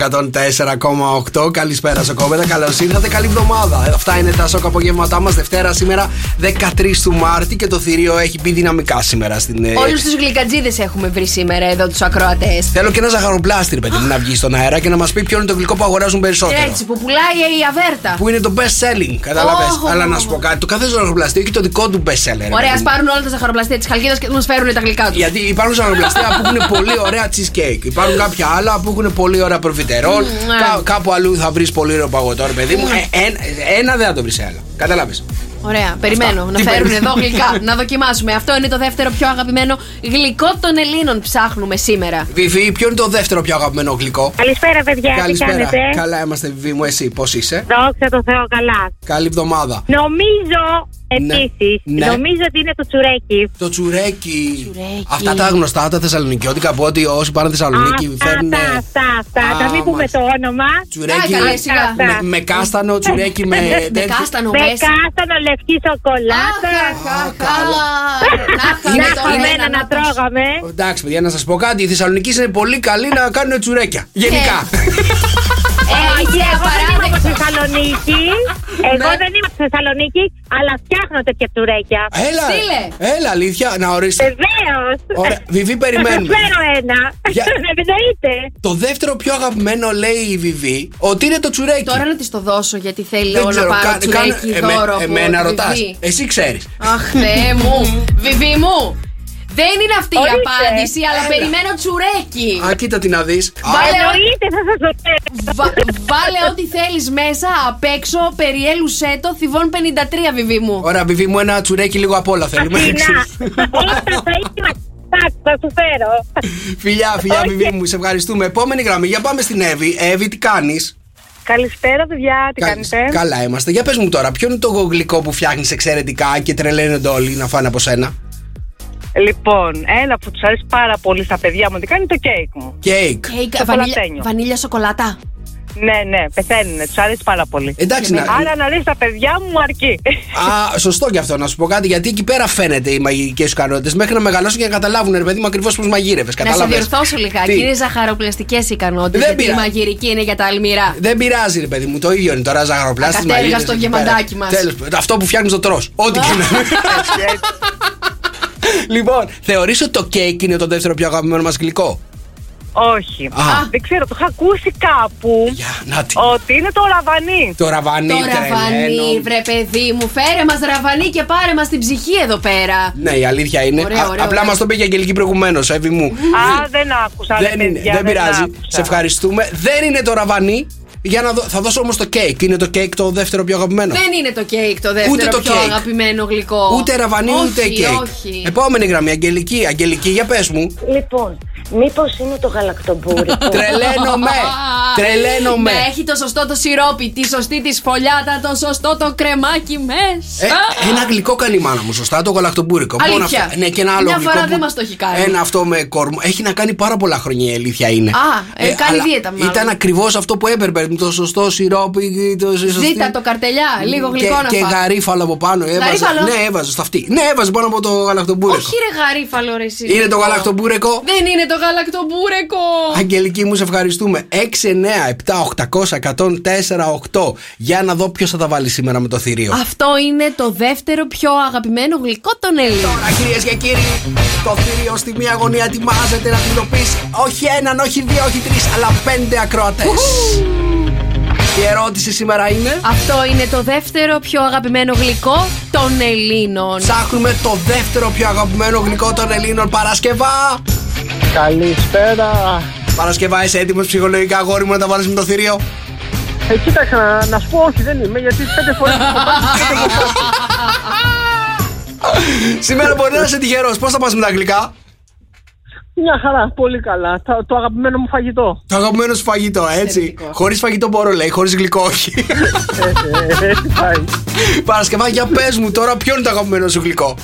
104,8. Καλησπέρα, Σοκόπεδα. Καλώς ήρθατε. Καλή εβδομάδα. Αυτά είναι τα σοκ απογεύματά μας Δευτέρα σήμερα 13 του Μάρτη και το θηρίο έχει μπει δυναμικά σήμερα στην. ε, Όλους τους γλυκατζίδες έχουμε βρει σήμερα εδώ τους ακροατές. Θέλω και ένα ζαχαροπλάστη, παιδί μου, να βγει στον αέρα και να μας πει ποιο είναι το γλυκό που αγοράζουν περισσότερο. Έτσι, που πουλάει η Αβέρτα. Που είναι το best selling, κατάλαβε. Ωχ, Αλλά ωχ, να σου πω κάτι, το κάθε ζαχαροπλαστή έχει το δικό του best seller. ρε Ωραία, παιδί ας μου. πάρουν όλα τα ζαχαροπλαστεία της Χαλκίδας και μα φέρουν τα γλυκά τους. Γιατί υπάρχουν ζαχαροπλαστεία που έχουν πολύ ωραία cheesecake. Υπάρχουν κάποια άλλα που έχουν πολύ ωραία προφιτερόλ. ναι. Κα- κάπου αλλού θα βρεις πολύ ωραίο παγωτό, ρε παιδί μου. Ε, ένα, ένα δεν θα το βρεις σε άλλα. Κατάλαβε. Ωραία, περιμένω να Τι φέρουν περιμένεις; εδώ γλυκά. να δοκιμάσουμε. Αυτό είναι το δεύτερο πιο αγαπημένο γλυκό των Ελλήνων. Ψάχνουμε σήμερα. Βιβί, ποιο είναι το δεύτερο πιο αγαπημένο γλυκό; Καλησπέρα, παιδιά. Καλησπέρα. Τι κάνετε; Καλά είμαστε, Βιβί μου, εσύ πώς είσαι; Δόξα τω Θεώ, καλά. Καλή εβδομάδα. Νομίζω Ναι. επίσης, Ναι. νομίζω ότι είναι το τσουρέκι. Το τσουρέκι. Τσουρέκι. Αυτά τα γνωστά, τα Θεσσαλονικιώτικα που ότι όσοι πάνε Θεσσαλονίκη Αυτά, φέρνουν. αυτά, αυτά, αυτά. Α, Να μην πούμε μάλιστα. το όνομα. Τσουρέκι Α, καλέ, σιγά. με, με κάστανο, τσουρέκι με. Με τέτοιο. κάστανο Με μέσα. κάστανο λευκή σοκολάτα. Να Να είχαμε το χαμένα ένα να τρώγαμε. Εντάξει, παιδιά, να σας πω κάτι. Οι Θεσσαλονίκοι είναι πολύ καλοί να κάνουν τσουρέκια. Γενικά. Ε, Όχι, για εγώ δεν είμαι από παράδειγμα. Θεσσαλονίκη. Εγώ Ναι. δεν είμαι από Θεσσαλονίκη, αλλά φτιάχνω τέτοια τσουρέκια. Έλα, Στείλε. έλα, αλήθεια, να ορίστε. Βεβαίω. Ωραία, Βιβί, Θα περιμένουμε. σα φέρω ένα. Για- Εννοείται. Το δεύτερο πιο αγαπημένο λέει η Βιβί ότι είναι το τσουρέκι. Τώρα να τη το δώσω γιατί θέλει Δεν να ξέρω, πάρω κα- τσουρέκι κάνε- εμέ- δώρο από Εμένα τη ρωτά. Βιβί. Εσύ ξέρει. Αχ, Θεέ μου. Βιβί μου. Δεν είναι αυτή η Ορίστε. απάντηση, αλλά περιμένω τσουρέκι. Α, κοίτα τι να δεις. Βάλε, ό- Εννοείται θα σας το φέρω. βα- βάλε ό,τι θέλεις μέσα, απ' έξω, περιέλουσέ το, θυβών 53, βιβί μου. Ωραία, βιβί μου, ένα τσουρέκι λίγο απ' όλα θέλουμε. Αθηνά. Όλα θα ήρθα. Θα σου φέρω. φιλιά, φιλιά, Όχι. βιβί μου, σε ευχαριστούμε. Επόμενη γραμμή, για πάμε στην Εύη. Εύη, τι κάνεις; Καλησπέρα, παιδιά. Τι κάνετε; Καλά είμαστε. Για πες μου τώρα, ποιο είναι το γλυκό που φτιάχνεις εξαιρετικά και τρελαίνονται όλοι να φάνε από σένα; Λοιπόν, ένα που τους αρέσει πάρα πολύ στα παιδιά μου τι κάνει είναι το κέικ μου; Κέικ. Κέικ, Το βανίλια, παλατένιο. βανίλια σοκολάτα. Ναι, ναι, πεθαίνουνε, τους αρέσει πάρα πολύ. Εντάξει, να... Άρα να αρέσει στα παιδιά μου μου αρκεί. Α, σωστό κι αυτό να σου πω κάτι, γιατί εκεί πέρα φαίνεται οι μαγικές σου ικανότητες. Μέχρι να μεγαλώσουν και να καταλάβουν, ρε παιδί μου, ακριβώς πώς μαγείρευες. Να σε Κατάλαβες; διορθώσω λιγάκι. Τι; Είναι ζαχαροπλαστικέ ικανότητες. Δεν Γιατί η πειράζει. μαγειρική είναι για τα αλμυρά. Δεν πειράζει, ρε παιδί μου, το ίδιο είναι τώρα ζαχαροπλάστη. Ακατέργαστο στο γεμαντάκι μας. Αυτό που φτιάχνεις το τρώ. Ό,τι και να είναι. Λοιπόν, θεωρείς ότι το κέικ είναι το δεύτερο πιο αγαπημένο μας γλυκό; Όχι. Α. Δεν ξέρω, το είχα ακούσει κάπου Γεια, να τι. ότι είναι το ραβανί. Το ραβανί, Το τρελαίνω. ραβανί, βρε παιδί μου, φέρε μας ραβανί και πάρε μας την ψυχή εδώ πέρα. Ναι, η αλήθεια είναι. Ωραία, Α- ωραία, απλά ωραία. μας το πήγε η Αγγελική προηγουμένως, Εύη μου. Α, δεν άκουσα. ρε δεν είναι, παιδιά, δεν πειράζει. άκουσα. Σε ευχαριστούμε. Δεν είναι το ραβανί. Για να δω, θα δώσω όμως το κέικ. Είναι το κέικ το δεύτερο πιο αγαπημένο; Δεν είναι το κέικ το δεύτερο Ούτε το πιο κέικ. αγαπημένο γλυκό. Ούτε ραβανί όχι, ούτε κέικ. Όχι. Επόμενη γραμμή, Αγγελική. Αγγελική, για πες μου. Λοιπόν, μήπως είναι το γαλακτομπούρικο. Τρελαίνομαι. Τρελαίνομαι. Να έχει το σωστό το σιρόπι, τη σωστή τη φωλιάτα, το σωστό το κρεμάκι μέσα. Ε, ένα γλυκό κάνει η μάνα μου, σωστά, το γαλακτομπούρικο. Αλήθεια. αυτά. Ναι, και ένα άλλο Μια γλυκό. φορά που- δεν μας το έχει κάνει. Ένα αυτό με κόρμο. Έχει να κάνει πάρα πολλά χρόνια η αλήθεια είναι. Α, ε, κάνει αλλά δίαιτα μάλλον. Ήταν ακριβώς αυτό που έπρεπε. Με το σωστό σιρόπι. Το σωστή... Ζήτα το καρτελιά, λίγο γλυκό και, να και φας. γαρίφαλο από πάνω. Έβαζε, Γαρίφαλο; ναι, έβαζε στο αυτή. Ναι, έβαζε πάνω από το γαλακτομπούρικο. Όχι ρε γαρίφαλο ρε εσύ. Είναι το γαλακτομπούρικο. Δεν είναι το γαλακτομπούρεκο. Αγγελική μου, σε ευχαριστούμε. 6, 9, 7, 800, 104, 8. Για να δω ποιος θα τα βάλει σήμερα με το θηρίο. Αυτό είναι το δεύτερο πιο αγαπημένο γλυκό των Ελλήνων. Τώρα κυρίες και κύριοι, το θηρίο στη μία γωνία ετοιμάζεται να αντιμετωπίσει όχι έναν, όχι δύο, όχι τρεις, αλλά πέντε ακροατές. Η ερώτηση σήμερα είναι; Αυτό είναι το δεύτερο πιο αγαπημένο γλυκό των Ελλήνων. Ψάχνουμε το δεύτερο πιο αγαπημένο γλυκό των Ελλήνων Παρασκευά. Καλησπέρα. Παρασκευά, είσαι έτοιμος ψυχολογικά, αγόρι μου, να τα βάλεις με το θηρίο; Ε, κοίταξε να, να σου πω όχι δεν είμαι γιατί πέντε φορές έχω πάει, πέντε φορές. Σήμερα μπορεί να είσαι τυχερός. Πώς θα πας με τα γλυκά; Μια χαρά, πολύ καλά. Το, το αγαπημένο μου φαγητό. Το αγαπημένο σου φαγητό, έτσι. Εξαιρετικό. Χωρίς φαγητό μπορώ, λέει, χωρίς γλυκό, όχι. Ε, ε, Έτσι πάει. Παρασκευά, για πες μου τώρα, ποιο είναι το αγαπημένο σου γλυκό;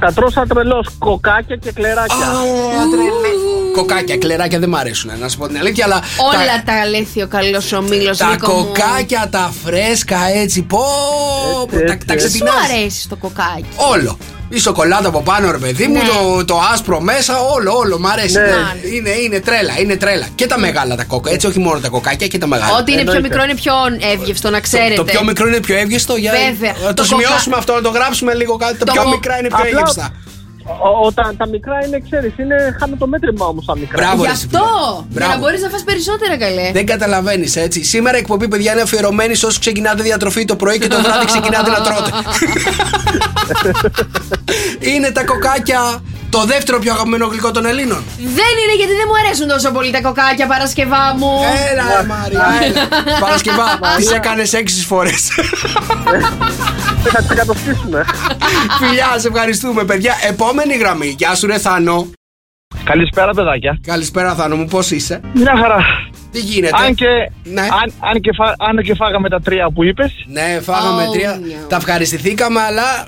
Θα τρώω σαν τρελός κοκάκια και κλεράκια. Κοκάκια, κλεράκια δεν μ' αρέσουν, να σου πω την αλήθεια, αλλά. Όλα τα αλήθει ο καλός ο Μήλο Τα κοκάκια, τα φρέσκα έτσι, πω. πω, Έτσι, τα, έτσι, τα έτσι. Σου ξεπινάς. αρέσει το κοκάκι. Όλο. Η σοκολάτα από πάνω, ρε παιδί μου, Ναι. το, το άσπρο μέσα, όλο, όλο. Μ' αρέσει. Ναι. Είναι, είναι τρέλα, είναι τρέλα. Και τα μεγάλα τα κόκα, έτσι, όχι μόνο τα κοκάκια και τα μεγάλα. Ό,τι είναι πιο Εννοείται. μικρό είναι πιο εύγευστο, να ξέρετε. Το, το πιο μικρό είναι πιο εύγεστο. Για... Βέβαια. Να το, Το σημειώσουμε κοκα- αυτό, να το γράψουμε λίγο κάτι. Τα Το πιο κο- μικρά είναι πιο Απλά- εύγευστα. Ο- Όταν τα μικρά είναι, ξέρεις, είναι χάνω το μέτρημα όμως τα μικρά. Μπράβο, Γι' ρε, εσύ, αυτό! φίλε. Για να Μπράβο. μπορείς να φας περισσότερα, καλέ. Δεν καταλαβαίνεις έτσι. Σήμερα η εκπομπή, παιδιά, είναι αφιερωμένη σε όσους ξεκινάτε διατροφή το πρωί και το βράδυ ξεκινάτε να τρώτε. είναι τα κοκάκια το δεύτερο πιο αγαπημένο γλυκό των Ελλήνων. Δεν είναι γιατί δεν μου αρέσουν τόσο πολύ τα κοκάκια Παρασκευά μου. Έλα, ρε, Μαρία. έλα. Παρασκευά, τις έκανες έξι φορές. Θα τις εκατοστήσουμε. Φιλιά, σε ευχαριστούμε, παιδιά. Επόμενη γραμμή. Γεια σου, ρε Θάνο. Καλησπέρα, παιδάκια. Καλησπέρα, Θάνο μου, πώς είσαι; Μια χαρά. Τι γίνεται; Αν και, Ναι. αν, αν, και φά, αν και φάγαμε τα τρία που είπες. Ναι, φάγαμε Oh, τρία. no. Τα ευχαριστηθήκαμε, αλλά.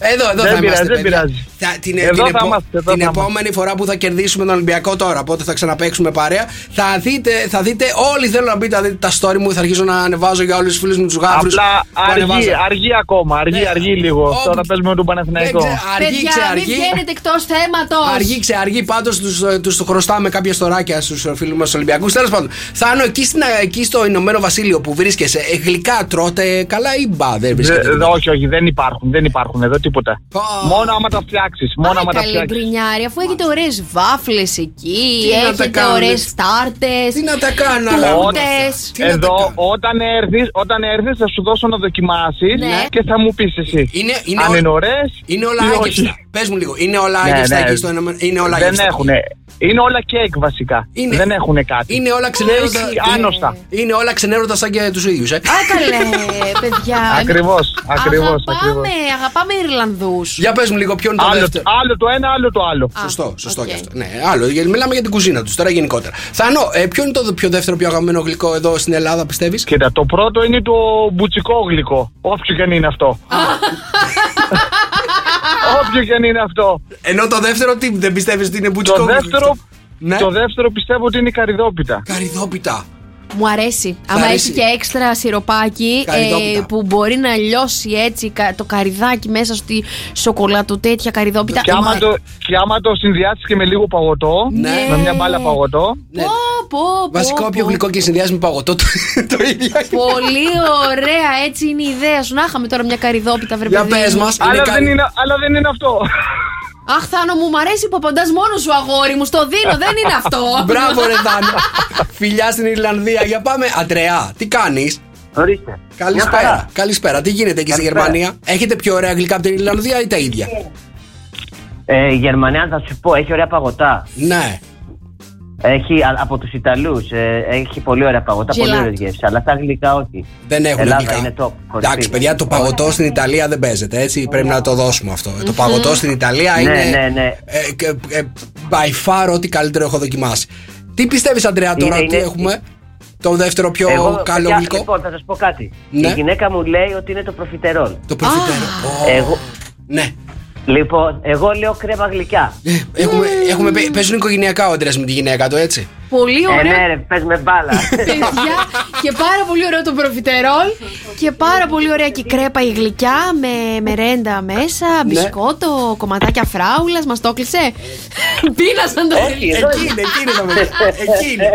Εδώ, εδώ Δεν θα πειράζει, είμαστε. δεν παιδιά. πειράζει. Θα- την Εδώ την, θα επο- είμαστε, εδώ την θα επόμενη φορά που θα κερδίσουμε τον Ολυμπιακό τώρα, πότε θα ξαναπαίξουμε παρέα, θα δείτε, θα δείτε όλοι θέλω να μπείτε, θα δείτε τα story μου, θα αρχίσω να ανεβάζω για όλους τους φίλους μου τους γάφρους. Απλά αργεί, αργεί ακόμα. Αργεί, Ναι. αργεί λίγο. Όπου- Τώρα παίζουμε με τον Παναθηναϊκό. Αργεί, Παιδιά, ξε, μην αργεί. βγαίνετε εκτός θέματος. Αργεί, ξε, αργεί. Πάντως τους το χρωστάμε κάποια στοράκια στους φίλους μας Ολυμπιακούς. Τέλος πάντων, Θάνο, εκεί, στην, εκεί στο Ηνωμένο Βασίλειο που βρίσκεσαι, ε, γλυκά τρώτε καλά ή μπα, δεν Δε- βρίσκεται. δε- όχι, όχι, δεν υπάρχουν. Δεν υπάρχουν εδώ τίποτα. Ω. Μόνο άμα τα φτιάξει ανατινάξει. Μόνο άμα τα Καλή φτιάξεις. γκρινιάρη, αφού έχετε ωραίες βάφλες εκεί, Τι να τα έχετε κάνεις; ωραίες τάρτε. Τι να τα κάνω, αλλά. τούρτε. Τι να τα Εδώ, κάνω; όταν έρθει, όταν έρθεις, θα σου δώσω να δοκιμάσεις Ναι. και θα μου πεις εσύ. Είναι, είναι, Αν ό- είναι ωραίες. είναι όλα άγευστα. Πες μου λίγο, είναι όλα Ναι, άγευστα ναι. εκεί στο ένα. Είναι όλα Δεν άγευστα. έχουν. Είναι όλα κέικ βασικά. Είναι- Δεν έχουν κάτι. Είναι όλα ξενέρωτα. Έχει είναι- Άνοστα. Είναι όλα ξενέρωτα σαν και τους ίδιους, ε. Α, καλέ, παιδιά. Ακριβώς, ακριβώς, Αγαπάμε, αγαπάμε Ιρλανδούς. Για πες μου λίγο, ποιο είναι το Άλλο, δεύτερο. άλλο το ένα, άλλο το άλλο. Σωστό, σωστό οκ. και αυτό. Ναι, άλλο. γιατί Μιλάμε για την κουζίνα τους τώρα γενικότερα. Θανό, ε, ποιο είναι το πιο δεύτερο, πιο αγαπημένο γλυκό εδώ στην Ελλάδα, πιστεύεις; Κοίτα, το πρώτο είναι το μπουτσικό γλυκό. Όποιο και αν είναι αυτό. Όποιο και αν είναι αυτό. Ενώ το δεύτερο, τι δεν πιστεύεις ότι είναι μπουτσικό Το γλυκό; δεύτερο, Ναι. το δεύτερο πιστεύω ότι είναι η καριδόπιτα. Καριδόπιτα. Μου αρέσει. Θα Άμα αρέσει. έχει και έξτρα σιροπάκι Καρυδόπιτα. ε, που μπορεί να λιώσει έτσι κα- το καριδάκι μέσα στη σοκολάτο τέτοια καριδόπιτα. Και άμα Μα- το, και άμα το συνδυάσεις και με λίγο παγωτό, Ναι. με μια μπάλα παγωτό, Ναι. Πω, πω, πω, Βασικό, πω. πιο γλυκό και συνδυάζει με παγωτό το, το ίδιο. Πολύ ωραία, έτσι είναι η ιδέα σου. Να είχαμε τώρα μια καριδόπιτα, βρε Για παιδί πες μου. μας. αλλά, δεν είναι, αλλά δεν είναι αυτό. Αχ, Θάνο, μου μ' αρέσει που απαντάς μόνος σου, αγόρι μου. Στο δίνω, δεν είναι αυτό. Μπράβο, ρε Θάνο. Φιλιά στην Ιρλανδία. Για πάμε. Αντρεά, τι κάνεις; Ορίστε. Καλησπέρα. Καλησπέρα. Τι γίνεται εκεί στη Καλησπέρα. Γερμανία; Έχετε πιο ωραία γλυκά από την Ιρλανδία ή τα ίδια; Ε, η Γερμανία θα σου πω, έχει ωραία παγωτά. Ναι. Έχει α- από τους Ιταλούς, έχει πολύ ωραία παγωτά, πολύ Gelato. ωραίες γεύσεις. Αλλά τα γλυκά όχι. Δεν έχουν Ελλάδα γλυκά. είναι top. κορυφή. Εντάξει, παιδιά, το παγωτό στην Ιταλία δεν παίζεται. Έτσι πρέπει να το δώσουμε αυτό. Το παγωτό στην Ιταλία Ναι, είναι. ναι, ναι. ε, και- ε, by far ό,τι καλύτερο έχω δοκιμάσει. Τι πιστεύεις, Αντρέα, τώρα Είναι- τι είναι- έχουμε. Το δεύτερο πιο Εγώ, καλό παιδιά, γλυκό; Λοιπόν, θα σας πω κάτι. Ναι. Η γυναίκα μου λέει ότι είναι το προφιτερόλ. Το προφιτέρο. Ω, Εγώ, Ναι. Λοιπόν, εγώ λέω κρέμα γλυκιά. Ε, Έχουμε, έχουμε, παί- παίζουν οικογενειακά ο Αντρέα με τη γυναίκα του, έτσι. Πολύ Ε, ωραία. ναι, ρε, πες με μπάλα. Παιδιά, και πάρα πολύ ωραίο το προφιτερόλ και πάρα πολύ ωραία και η κρέπα η γλυκιά με μερέντα μέσα, Ναι. μπισκότο, κομματάκια φράουλας, μας το έκλεισε. Πίνασαν το Όχι, εδώ Εκεί είναι, εκεί είναι το παιδιά. Εκεί είναι.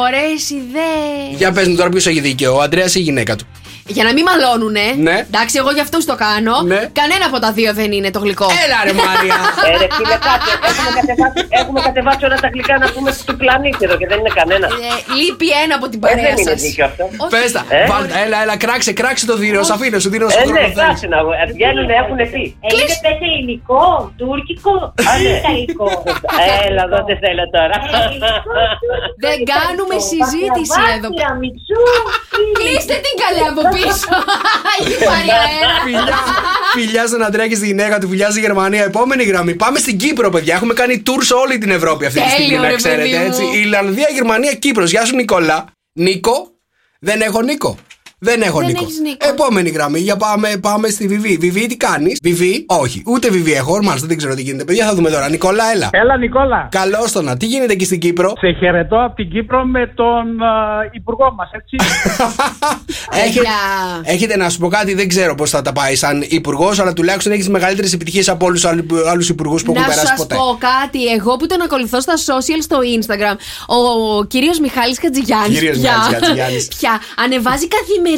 Ωραίες ιδέες. Για πες μου τώρα ποιος έχει δίκιο, ο Αντρέας ή η γυναίκα του; Για να μην μαλώνουνε. Ναι. Εντάξει, εγώ για αυτούς το κάνω. Ναι. Κανένα από τα δύο δεν είναι το γλυκό. Έλα ρε Μάρια. Ε, ρε, φίλε, κάτσε. Έχουμε κατεβάσει, έχουμε κατεβάσει όλα τα γλυκά να πούμε του πλανήτη εδώ και δεν είναι κανένα. Ε, λείπει ένα από την Ε, παρέα δεν είναι σας. δίκιο αυτό. Όχι. Πες τα. Ε; Βάλ- Έλα, έλα, κράξε, κράξε το δίνω, σ' αφήνω, σου δίνω Ε, στον ναι, χρόνο. κάτσε να ε, βγαίνουν, έχουν πει. Έχετε πέσει ελληνικό, τουρκικό ή ιταλικό. Έλα, εδώ δεν θέλω τώρα. Δεν κάνουμε συζήτηση εδώ πέρα. Μιτσού. Κλείστε την καλέ από πίσω. Έχει πάρει αέρα. Φιλιά, φιλιά στον Αντρέα και στη γυναίκα του, φιλιά στη Γερμανία. Επόμενη γραμμή. Πάμε στην Κύπρο, παιδιά. Έχουμε κάνει tour σε όλη την Ευρώπη αυτή τη Τέλειο, στιγμή, να ρε, ξέρετε παιδί μου. έτσι. Η Ιρλανδία, Γερμανία, Κύπρος. Γεια σου, Νικόλα. Νίκο. Δεν έχω Νίκο. Δεν έχω Δεν Νίκος. έχεις Νίκο. Επόμενη γραμμή. Για πάμε, πάμε στη Βιβί. Βιβί, τι κάνεις; Βιβί, όχι. Ούτε Βιβί έχω. Μάλιστα δεν ξέρω τι γίνεται. Παιδιά, θα δούμε τώρα. Νικόλα, έλα. Έλα Νικόλα, Καλώς το να. Τι γίνεται εκεί στην Κύπρο; σε χαιρετώ από την Κύπρο με τον α, υπουργό μας, έτσι. έχετε, Έλα. έχετε να σου πω κάτι, δεν ξέρω πώς θα τα πάει σαν υπουργός, αλλά τουλάχιστον έχεις μεγαλύτερες επιτυχίες από όλους του άλλους υπουργούς που έχουν Να περάσει σας ποτέ. πω κάτι. Εγώ που τον ακολουθώ στα social στο Instagram, ο κύριος Μιχάλης Χατζηγιάννης. Κύριος Μιχάλης Χατζηγιάννης. Πια ανεβάζει καθημερινά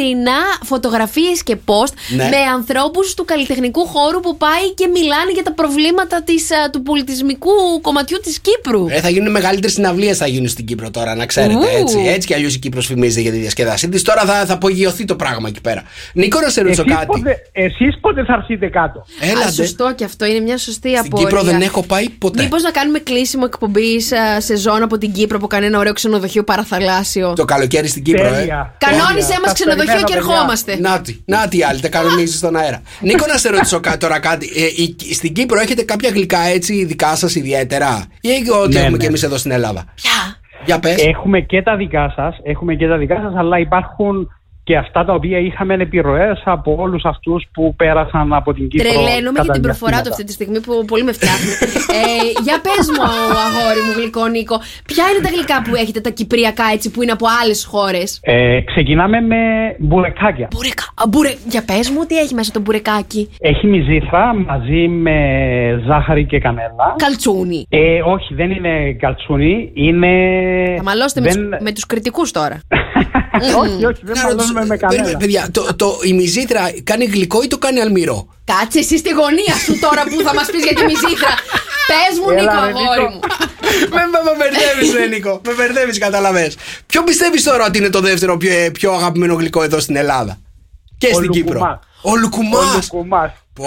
φωτογραφίες και post Ναι. με ανθρώπους του καλλιτεχνικού χώρου που πάει και μιλάνε για τα προβλήματα της, α, του πολιτισμικού κομματιού της Κύπρου. Ε, θα γίνουν μεγαλύτερες συναυλίες θα γίνουν στην Κύπρο τώρα, να ξέρετε. Ου. Έτσι, έτσι κι αλλιώς η Κύπρος φημίζεται για τη διασκέδασή της. Τώρα θα, θα απογειωθεί το πράγμα εκεί πέρα. Νίκο, να σε ρωτήσω Εσείς κάτι. πότε, εσείς πότε θα έρθετε κάτω; Έλατε. Α, σωστό και αυτό είναι μια σωστή Στην απορία. Κύπρο δεν έχω πάει ποτέ. Μήπως να κάνουμε κλείσιμο εκπομπής σεζόν από την Κύπρο από κανένα ωραίο ξενοδοχείο παραθαλάσσιο. Το καλοκαίρι στην Κύπρο, ε. Τέλεια. Κανόνισε Τέλεια. μας Σας ξενοδοχείο περιμένω, και παιδιά. ερχόμαστε. Νάτι, νάτι άλλοι, τα κανονίζει στον αέρα. Νίκο, να σε ρωτήσω κα- τώρα κάτι. Ε, η- στην Κύπρο έχετε κάποια γλυκά έτσι δικά σας ιδιαίτερα, ή ό,τι Ναι, έχουμε ναι. κι εμείς εδώ στην Ελλάδα; Ποια; Για πες. Έχουμε και τα δικά σας, έχουμε και τα δικά σας, αλλά υπάρχουν και αυτά τα οποία είχαμε επιρροές από όλους αυτούς που πέρασαν από την Κύπρο. Τρελαίνομαι για κατά την προφορά του διαστήματα. αυτή τη στιγμή που πολύ με φτιάχνει. ε, για πες μου, αγόρι μου, γλυκό Νίκο, ποια είναι τα γλυκά που έχετε, τα κυπριακά έτσι που είναι από άλλες χώρες; Ε, ξεκινάμε με μπουρεκάκια. Μπουρεκα. Α, μπουρε... Για πες μου, τι έχει μέσα το μπουρεκάκι; Έχει μυζήθρα μαζί με ζάχαρη και κανέλα. Καλτσούνι. Ε, όχι, δεν είναι καλτσούνι, είναι... Θα μαλώσετε με, δεν- τους, με τους κριτικούς τώρα. όχι, όχι, δεν Να ρωτήσω, μαλώνουμε με περίμενε, κανένα. παιδιά, το, το, η μυζήτρα κάνει γλυκό ή το κάνει αλμυρό. Κάτσε εσύ στη γωνία σου τώρα που θα μας πεις για τη μυζήτρα. Πες μου, Έλα, Νίκο, ρε, αγόρι Νίκο. μου. με με, με μπερδεύεις, ρε Νίκο. Με μπερδεύεις, καταλαβέ. Ποιο πιστεύεις τώρα ότι είναι το δεύτερο πιο, πιο αγαπημένο γλυκό εδώ στην Ελλάδα; Και Ο στην Κύπρο. Λουκουμάς. Ο Λουκουμάς. Ο Λουκουμάς. Πω.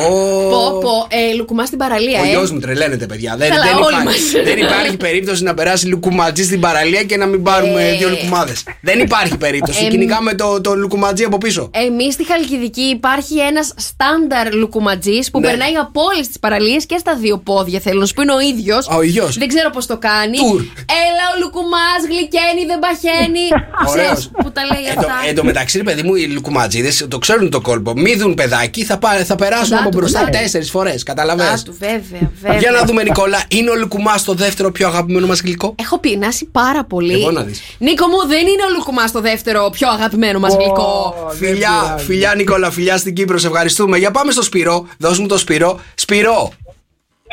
Πω, πω, ε, λουκουμάς στην παραλία, Ο ε. γιος μου τρελαίνεται, παιδιά. Δεν, Καλά, δεν, όλοι υπάρχει, μας. δεν υπάρχει περίπτωση να περάσει λουκουματζή στην παραλία και να μην πάρουμε Ε. δύο λουκουμάδες. δεν υπάρχει περίπτωση. Εμ. Κυνηγάμε το, το λουκουματζή από πίσω. Εμείς στη Χαλκιδική υπάρχει ένας στάνταρ λουκουματζή που Ναι. περνάει από όλες τις παραλίες και στα δύο πόδια. Θέλω να σου πω είναι ο ίδιος. Α, ο ίδιος. Δεν ξέρω πώς το κάνει. Τουρ. Έλα ο λουκουμάς, γλυκαίνει, δεν παχαίνει. Ωραίος. Ξέρεις που τα λέει Εν τω- αυτά. Εν τω μεταξύ, ρε παιδί μου, οι λουκουματζίδε το ξέρουν το κόλπο. Μη δουν παιδάκι, θα, πά- θα περάσουν Κοντά από του, μπροστά ναι. τέσσερις φορές. Καταλαβέ. Α, του, βέβαια, βέβαια. Για να δούμε, Νικόλα, είναι ο λουκουμάς το δεύτερο πιο αγαπημένο μας γλυκό; Έχω πεινάσει πάρα πολύ. Εγώ να δεις. Νίκο μου, δεν είναι ο λουκουμάς το δεύτερο πιο αγαπημένο μας γλυκό. Ω, δεν Φιλιά, πειράζει. φιλιά Νικόλα, φιλιά στην Κύπρο, σε ευχαριστούμε. Για πάμε στο Σπυρό. Δώσ' μου το Σπυρό. Σπυρό,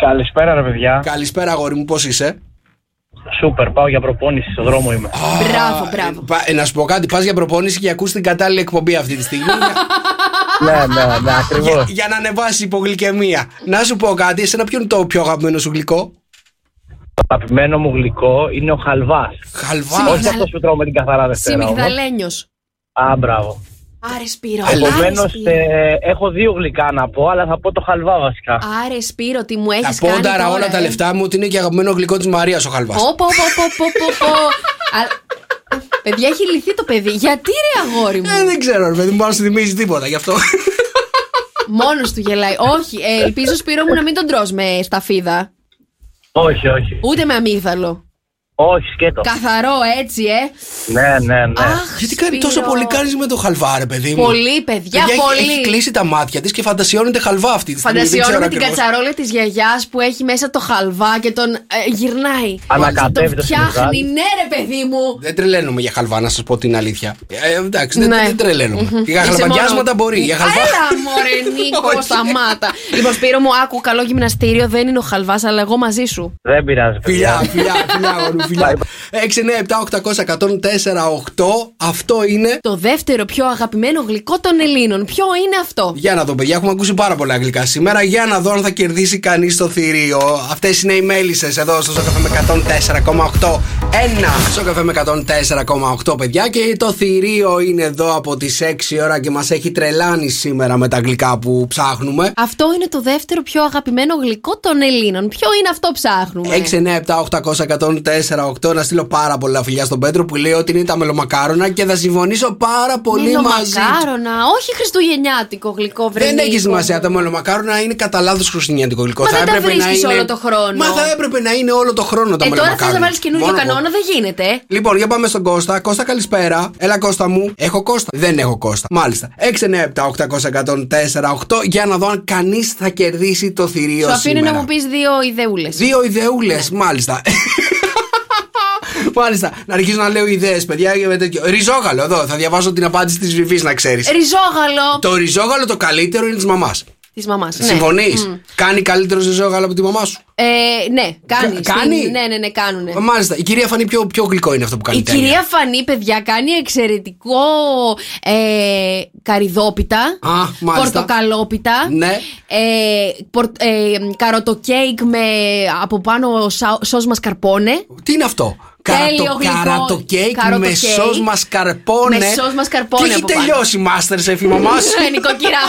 Καλησπέρα, ρε παιδιά. καλησπέρα, αγόρι μου, πώς είσαι; Σούπερ, πάω για προπόνηση, στο δρόμο είμαι. Μπράβο, μπράβο. Πα- ε, να σου πω κάτι, πας για προπόνηση και ακούς την κατάλληλη εκπομπή αυτή τη στιγμή. για, ναι, ναι, ναι, ακριβώς. για, για να ανεβάσει υπογλυκαιμία. Να σου πω κάτι, εσένα ποιο είναι το πιο αγαπημένο σου γλυκό; Το αγαπημένο μου γλυκό είναι ο χαλβάς. Χαλβάς. Συμμετα- Όχι αυτό που τρώω με την καθαρά Δευτέρα. όμως. Συμμυγδαλένιο. Α, μπράβο. Άρε Σπύρο. Επομένως, άρε, Σπύρο. ε, έχω δύο γλυκά να πω, αλλά θα πω το χαλβά βασικά. Άρε Σπύρο, τι μου έχεις Τα κάνει. πόνταρα τώρα, όλα τα ε. λεφτά μου ότι είναι και αγαπημένο γλυκό της Μαρίας ο χαλβάς. Πω, πω, πω, πω, πω, πω, πω. Α- Παιδιά, έχει λυθεί το παιδί. Γιατί ρε αγόρι μου; Ε, δεν ξέρω, ρε παιδί μου, πάνω σου θυμίζει τίποτα γι' αυτό. Μόνος του γελάει. Όχι, ε, ελπίζω Σπύρο μου να μην τον τρως με σταφίδα. Όχι, όχι. Ούτε με αμύγδαλο. Όχι, σκέτο. Καθαρό έτσι, ε. Ναι, ναι, ναι. Αχ, Γιατί κάνει τόσο Σπύρο. πολύ κάνεις με το χαλβά, ρε παιδί μου; Πολύ, παιδιά, έχει- πολύ. Έχει, κλείσει τα μάτια της και φαντασιώνεται χαλβά αυτή τη στιγμή. δεν ξέρω Φαντασιώνουμε την ακριβώς. κατσαρόλα της γιαγιάς που έχει μέσα το χαλβά και τον ε, γυρνάει. Ανακατεύει Και το τον φτιάχνει. σινουκάλι. Ναι, ρε παιδί μου. Δεν τρελαίνομαι για χαλβά, να σας πω την αλήθεια. Ε, εντάξει, δεν, Ναι. δεν τρελαίνομαι. Για Είσαι χαλβαδιάσματα μόνο- μπορεί. Για χαλβά. Έλα, μωρέ, Νίκο, Όχι. σταμάτα. λοιπόν, Σπύρο μου, άκου καλό γυμναστήριο. Δεν είναι ο χαλβάς, αλλά εγώ μαζί σου. Δεν πειράζει. Φιλιά, παιδιά. φιλιά, φιλιά, αγόρι μου, φιλιά. 6, 9, 7, 800, 104, 8. Αυτό είναι. Το δεύτερο πιο αγαπημένο γλυκό των Ελλήνων. Ποιο είναι αυτό; Για να δω, παιδιά, έχουμε ακούσει πάρα πολλά αγγλικά σήμερα. Για να δω αν θα κερδίσει κανείς το θηρίο. Αυτές είναι οι μέλισσες εδώ στο Σοκαφέ με 104,8. Ένα Σοκαφέ με 104,8, παιδιά. Και το θηρίο είναι εδώ από τις 6 ώρα και μας έχει τρελάνει σήμερα με τα αγγλικά που ψάχνουμε. Αυτό είναι το δεύτερο πιο αγαπημένο γλυκό των Ελλήνων. Ποιο είναι αυτό ψάχνουμε; 6, 9, 7, 800, 104, 8. Να στείλω πάρα πολλά φιλιά στον Πέτρο που λέει ότι είναι τα μελομακάρονα και θα συμφωνήσω πάρα πολύ μαζί. του. Μελομακάρονα, όχι χριστουγεννιάτικο γλυκό, βρε Δεν έχεις Νίκο. σημασία. Τα μελομακάρονα είναι κατά λάθος χριστουγεννιάτικο γλυκό. Μα θα δεν τα έπρεπε να βρίσκεις είναι... όλο το χρόνο. Μα θα έπρεπε να είναι όλο το χρόνο τα Ε, τώρα μελομακάρονα. θες να βάλεις καινούριο Μόνο εγώ. κανόνα, δεν γίνεται. Λοιπόν, για πάμε στον Κώστα. Κώστα, καλησπέρα. Έλα, Κώστα μου. Έχω Κώστα. Δεν έχω Κώστα. Μάλιστα. 6, 9, 7, 800, 104, 8. Για να δω αν κανείς θα κερδίσει το θηρίο Σου αφήνω σήμερα. να μου πεις δύο ιδεούλες. Δύο ιδεούλες, μάλιστα. Μάλιστα. Να αρχίσω να λέω ιδέες, παιδιά. για με τέτοιο. Ριζόγαλο, εδώ. Θα διαβάσω την απάντηση της Βιβή, να ξέρεις. Ριζόγαλο Το ριζόγαλο το καλύτερο είναι της μαμάς. της μαμάς. Συμφωνείς; Κάνει καλύτερος ριζόγαλο από τη μαμά σου; Ε, ναι, κάνει. Κα- κάνει; Στην- Ναι, ναι, ναι, κάνουνε. Μάλιστα. Η κυρία Φανή, πιο, πιο γλυκό είναι αυτό που κάνει. Η τέλεια. κυρία Φανή, παιδιά, κάνει εξαιρετικό ε, καριδόπιτα. Α, μάλιστα. Πορτοκαλόπιτα. Ναι. Ε, πορ, ε, καροτοκέικ με από πάνω σα, σως μασκαρπόνε. Τι είναι αυτό; Τέλειο Καρατο, γλυκό. καρατο κέικ Καροτο με κέικ. σως μασκαρπόνε. Με σως μασκαρπόνε Και έχει από πάνω. τελειώσει η Masterchef η μαμά σου. Ε, Νοικοκυρά.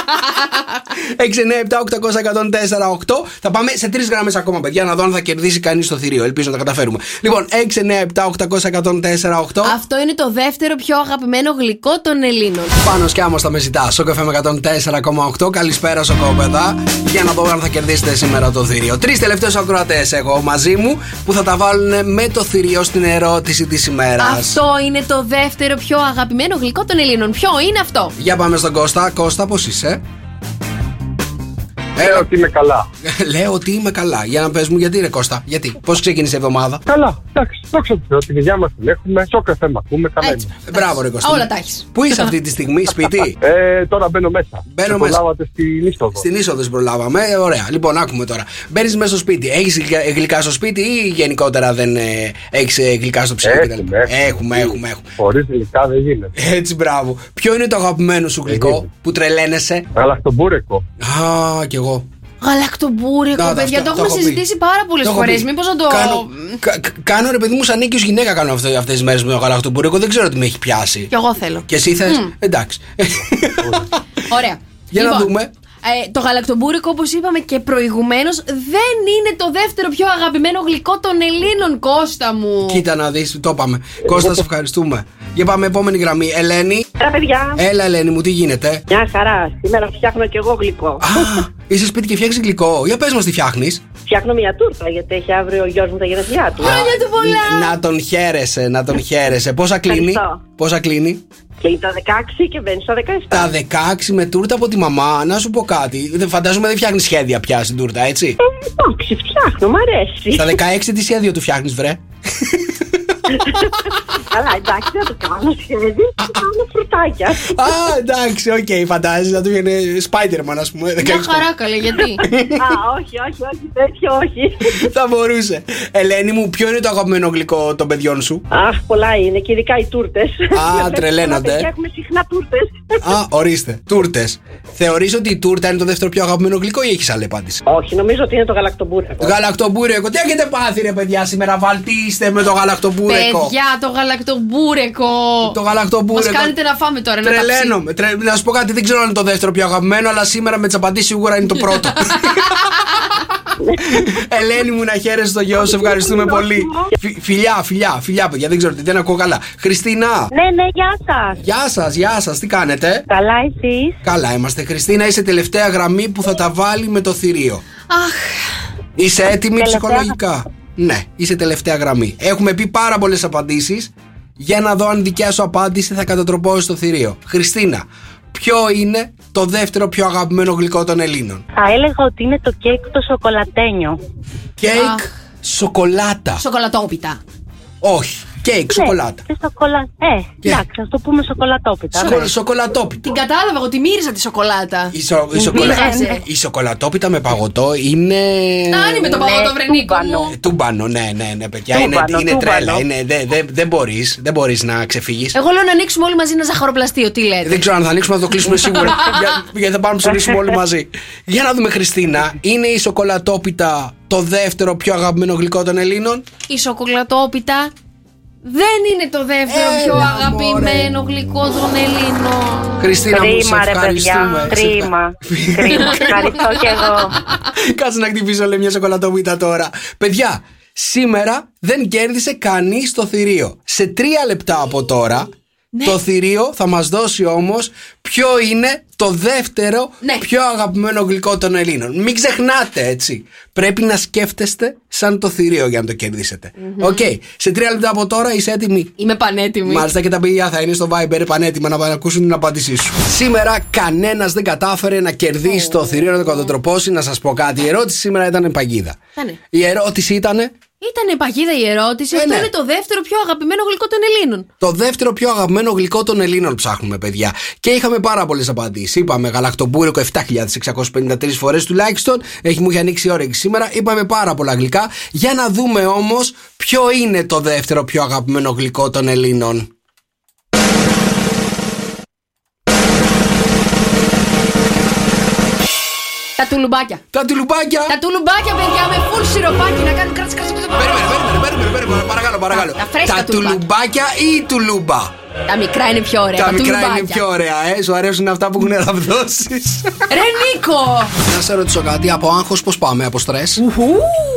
6, 9, 7, 800, 104, 8. Θα πάμε σε τρεις γραμμές ακόμα, παιδιά, να δω αν θα κερδίσει κανείς το θηρίο. Ελπίζω να τα καταφέρουμε. Λοιπόν, 6, 9, 7, 800, 104, 8. Αυτό είναι το δεύτερο πιο αγαπημένο γλυκό των Ελλήνων. Πάνω σκιάμος τα με ζητάς. Σοκαφέ με 104,8. Καλησπέρα, σοκόπεδα. Για να δω αν θα κερδίσετε σήμερα το θηρίο. Τρεις τελευταίους ακροατές έχω μαζί μου που θα τα βάλουν με το θηρίο στην ερώτηση της ημέρας. Αυτό είναι το δεύτερο πιο αγαπημένο γλυκό των Ελλήνων. Ποιο είναι αυτό; Για πάμε στον Κώστα. Κώστα, πώς είσαι; Λέω ότι είμαι καλά. Λέω ότι είμαι καλά. Για να πες μου, γιατί ρε Κώστα, γιατί. Πώς ξεκίνησε η εβδομάδα; Καλά, εντάξει, δόξα τω Θεώ, την υγεία μας την έχουμε. Σοκ θέμα ακούμε, καλά Έτσι. είμαστε. Ε, Μπράβο, ρε Κώστα. Όλα τα έχεις. Πού είσαι αυτή τη στιγμή, σπίτι; Ε, τώρα μπαίνω μέσα. Μπαίνω Με μέσα. προλάβατε στην είσοδο. Στην είσοδο σε προλάβαμε. Ε, ωραία. Λοιπόν, άκουμε τώρα. Μπαίνεις μέσα στο σπίτι. Έχεις γλυκά στο σπίτι ή γενικότερα δεν ε, έχεις γλυκά στο ψυγείο Έχουμε, κτλ. έχουμε. Έχουμε, έχουμε, έχουμε. Χωρίς γλυκά δεν γίνεται. Έτσι, μπράβο. Ποιο είναι το αγαπημένο σου γλυκό γίνεται. που τρελαίνεσαι; Γαλακτομπούρεκο. Α, κι εγώ. Γαλακτομπούρικο, Να, παιδιά, αυτό- το έχουμε έχω πει. συζητήσει πάρα πολλές Το έχω φορές. πει. Μήπως να το. Κάνω, κα- κα- κάνω ρε παιδί μου σαν νίκης γυναίκα κάνω αυτές τις μέρες με το γαλακτομπούρικο. Δεν ξέρω τι με έχει πιάσει. Κι εγώ θέλω. Και εσύ θες; Εντάξει. Ωραία. Για να Λοιπόν, δούμε. Ε, το γαλακτομπούρικο, όπως είπαμε και προηγουμένως, δεν είναι το δεύτερο πιο αγαπημένο γλυκό των Ελλήνων, Κώστα μου. Κοίτα να δεις, το είπαμε. Κώστα, σε ευχαριστούμε. Για πάμε, επόμενη γραμμή. Ελένη. Ρε παιδιά, Έλα, Ελένη μου, τι γίνεται; μια χαρά. Σήμερα φτιάχνω και εγώ γλυκό. Α, είσαι σπίτι και φτιάχνει γλυκό. Για πες μας τι φτιάχνεις. Φτιάχνω μια τούρτα γιατί έχει αύριο ο γιος μου τα γενέθλιά του. Χρόνια του πολλά! Να τον χαίρεσαι, να τον χαίρεσαι. Πόσα κλείνει; Ευχαριστώ. Πόσα κλείνει; Κλείνει τα 16 και μπαίνει στα 17. Τα 16 με τούρτα από τη μαμά. Να σου πω κάτι. Δεν φαντάζομαι δεν φτιάχνεις σχέδια πια στην τούρτα, έτσι; Ε, Εντάξει, φτιάχνω, μ' αρέσει. Στα 16 τι σχέδιο του φτιάχνεις, βρε; Καλά, εντάξει, δεν το κάνω σχέδιο. Θα κάνω φρουτάκια. Α, εντάξει, οκ, φαντάζεσαι να του βγαίνει Spider-Man, ας πούμε. 16 Μια χαρά καλέ, γιατί; Α, όχι, όχι, όχι, τέτοιο όχι. Θα μπορούσε. Ελένη μου, ποιο είναι το αγαπημένο γλυκό των παιδιών σου; Αχ, πολλά είναι και ειδικά οι τούρτες. Α, τρελαίνονται. Έχουμε συχνά τούρτες. Α, ορίστε. Τούρτες. Θεωρείς ότι η τούρτα είναι το δεύτερο πιο αγαπημένο γλυκό ή έχεις άλλη απάντηση; Όχι, νομίζω ότι είναι το γαλακτομπούρεκο. Γαλακτομπούρεκο. Τι έχετε πάθει, ρε παιδιά, σήμερα. Βαλτίστε με το γαλακτομπούρεκο. Παιδιά, το γαλακτομπούρεκο. Το γαλακτομπούρεκο. Μας κάνετε να φάμε τώρα, να τα Τρελαίνομαι. Τρε... Να σου πω κάτι, δεν ξέρω αν είναι το δεύτερο πιο αγαπημένο, αλλά σήμερα με τι απαντήσει σίγουρα είναι το πρώτο. Ελένη μου, να χαίρεσαι στο γιο, σε ευχαριστούμε πολύ. Φι- φιλιά, φιλιά, φιλιά, παιδιά, δεν ξέρω τι, δεν ακούω καλά. Χριστίνα, Ναι, ναι, γεια σας. γεια σας, γεια σας, τι κάνετε; Καλά, εσείς; Καλά είμαστε. Χριστίνα, είσαι τελευταία γραμμή που θα τα βάλει με το θηρίο. Αχ, Είσαι έτοιμη Τελευταία. ψυχολογικά; Ναι, είσαι τελευταία γραμμή. Έχουμε πει πάρα πολλές απαντήσεις. Για να δω αν δικιά σου απάντηση θα κατατροπώσει το θηρίο. Χριστίνα, ποιο είναι το δεύτερο πιο αγαπημένο γλυκό των Ελλήνων; Θα έλεγα ότι είναι το κέικ το σοκολατένιο. Κέικ Αχ. σοκολάτα. σοκολατόπιτα. Όχι, κέικ σοκολάτα. Ναι, και σοκολα... Ε, εντάξει, ας το πούμε σοκολατόπιτα. Σοκο- ναι. Σοκολατόπιτα. Την κατάλαβα εγώ, τη μύριζα τη σοκολάτα. Η, σο- η σοκολα- πειράζει. η σοκολατόπιτα με παγωτό είναι. Αν είμαι το παγωτό, βρε Νίκο τούμπανο. μου. Ε, Τούμπανο, ναι, ναι, ναι, παιδιά. Τούμπανο, είναι είναι τούμπανο. τρέλα. Είναι, δεν δεν- δεν μπορείς δεν μπορείς να ξεφύγεις. Εγώ λέω να ανοίξουμε όλοι μαζί ένα ζαχαροπλαστείο, τι λέτε. Δεν ξέρω αν θα ανοίξουμε να το κλείσουμε σίγουρα. για- γιατί θα πάμε να ψωνίσουμε όλοι μαζί. Για να δούμε, Χριστίνα, είναι η σοκολατόπιτα το δεύτερο πιο αγαπημένο γλυκό των Ελλήνων; Η σοκολατόπιτα δεν είναι το δεύτερο Έλα, πιο μωρέ. αγαπημένο γλυκό των Ελλήνων. Χριστίνα μου, σε Κρίμα, ρε ευχαριστούμε. παιδιά. Σε Κρίμα. ευχα- Κρίμα. Ευχαριστώ κι εγώ. Κάτσε να χτυπήσω λέει μια σοκολατόπιτα τώρα. Παιδιά, σήμερα δεν κέρδισε κανείς το θηρίο. Σε τρία λεπτά από τώρα, Ναι. το θηρίο θα μας δώσει όμως ποιο είναι το δεύτερο Ναι. πιο αγαπημένο γλυκό των Ελλήνων. Μην ξεχνάτε έτσι. Πρέπει να σκέφτεστε σαν το θηρίο για να το κερδίσετε. Οκ. Σε τρία λεπτά από τώρα είσαι έτοιμοι. Είμαι πανέτοιμη. Μάλιστα και τα παιδιά θα είναι στο Viber πανέτοιμα να πάνε να ακούσουν την απάντησή σου. Σήμερα κανένας δεν κατάφερε να κερδίσει το θηρίο να το κατατροπώσει. Να σας πω κάτι. Η ερώτηση σήμερα ήταν παγίδα. Ήτανε. Η ερώτηση ήταν Ήταν παγίδα η ερώτηση. Ε, Αυτό ναι. είναι το δεύτερο πιο αγαπημένο γλυκό των Ελλήνων. το δεύτερο πιο αγαπημένο γλυκό των Ελλήνων ψάχνουμε, παιδιά. Και είχαμε πάρα πολλές απαντήσεις. Είπαμε γαλακτομπούρικο 7.653 φορές τουλάχιστον. Έχει μου έχει ανοίξει η όρεξη σήμερα. Είπαμε πάρα πολλά γλυκά. Για να δούμε όμως ποιο είναι το δεύτερο πιο αγαπημένο γλυκό των Ελλήνων. Τα τουλουμπάκια. Τα τουλουμπάκια. Τα τουλουμπάκια, παιδιά, με full σιροπάκι να κάνουν κράτσε, κράτσε, κράτσε. Περίμενε, περίμενε, περίμενε, περίμενε, παρακαλώ, παρακαλώ. Τα φρέσκα Τα τουλουμπάκια. τουλουμπάκια ή τουλούμπα; Τα μικρά είναι πιο ωραία. Τα μικρά είναι τουλουμπάκια. πιο ωραία, ε. Σου αρέσουν αυτά που έχουν ραβδώσει. Ρε Νίκο! Να σε ρωτήσω κάτι, από άγχος πώς πάμε, από στρες; Ουχού,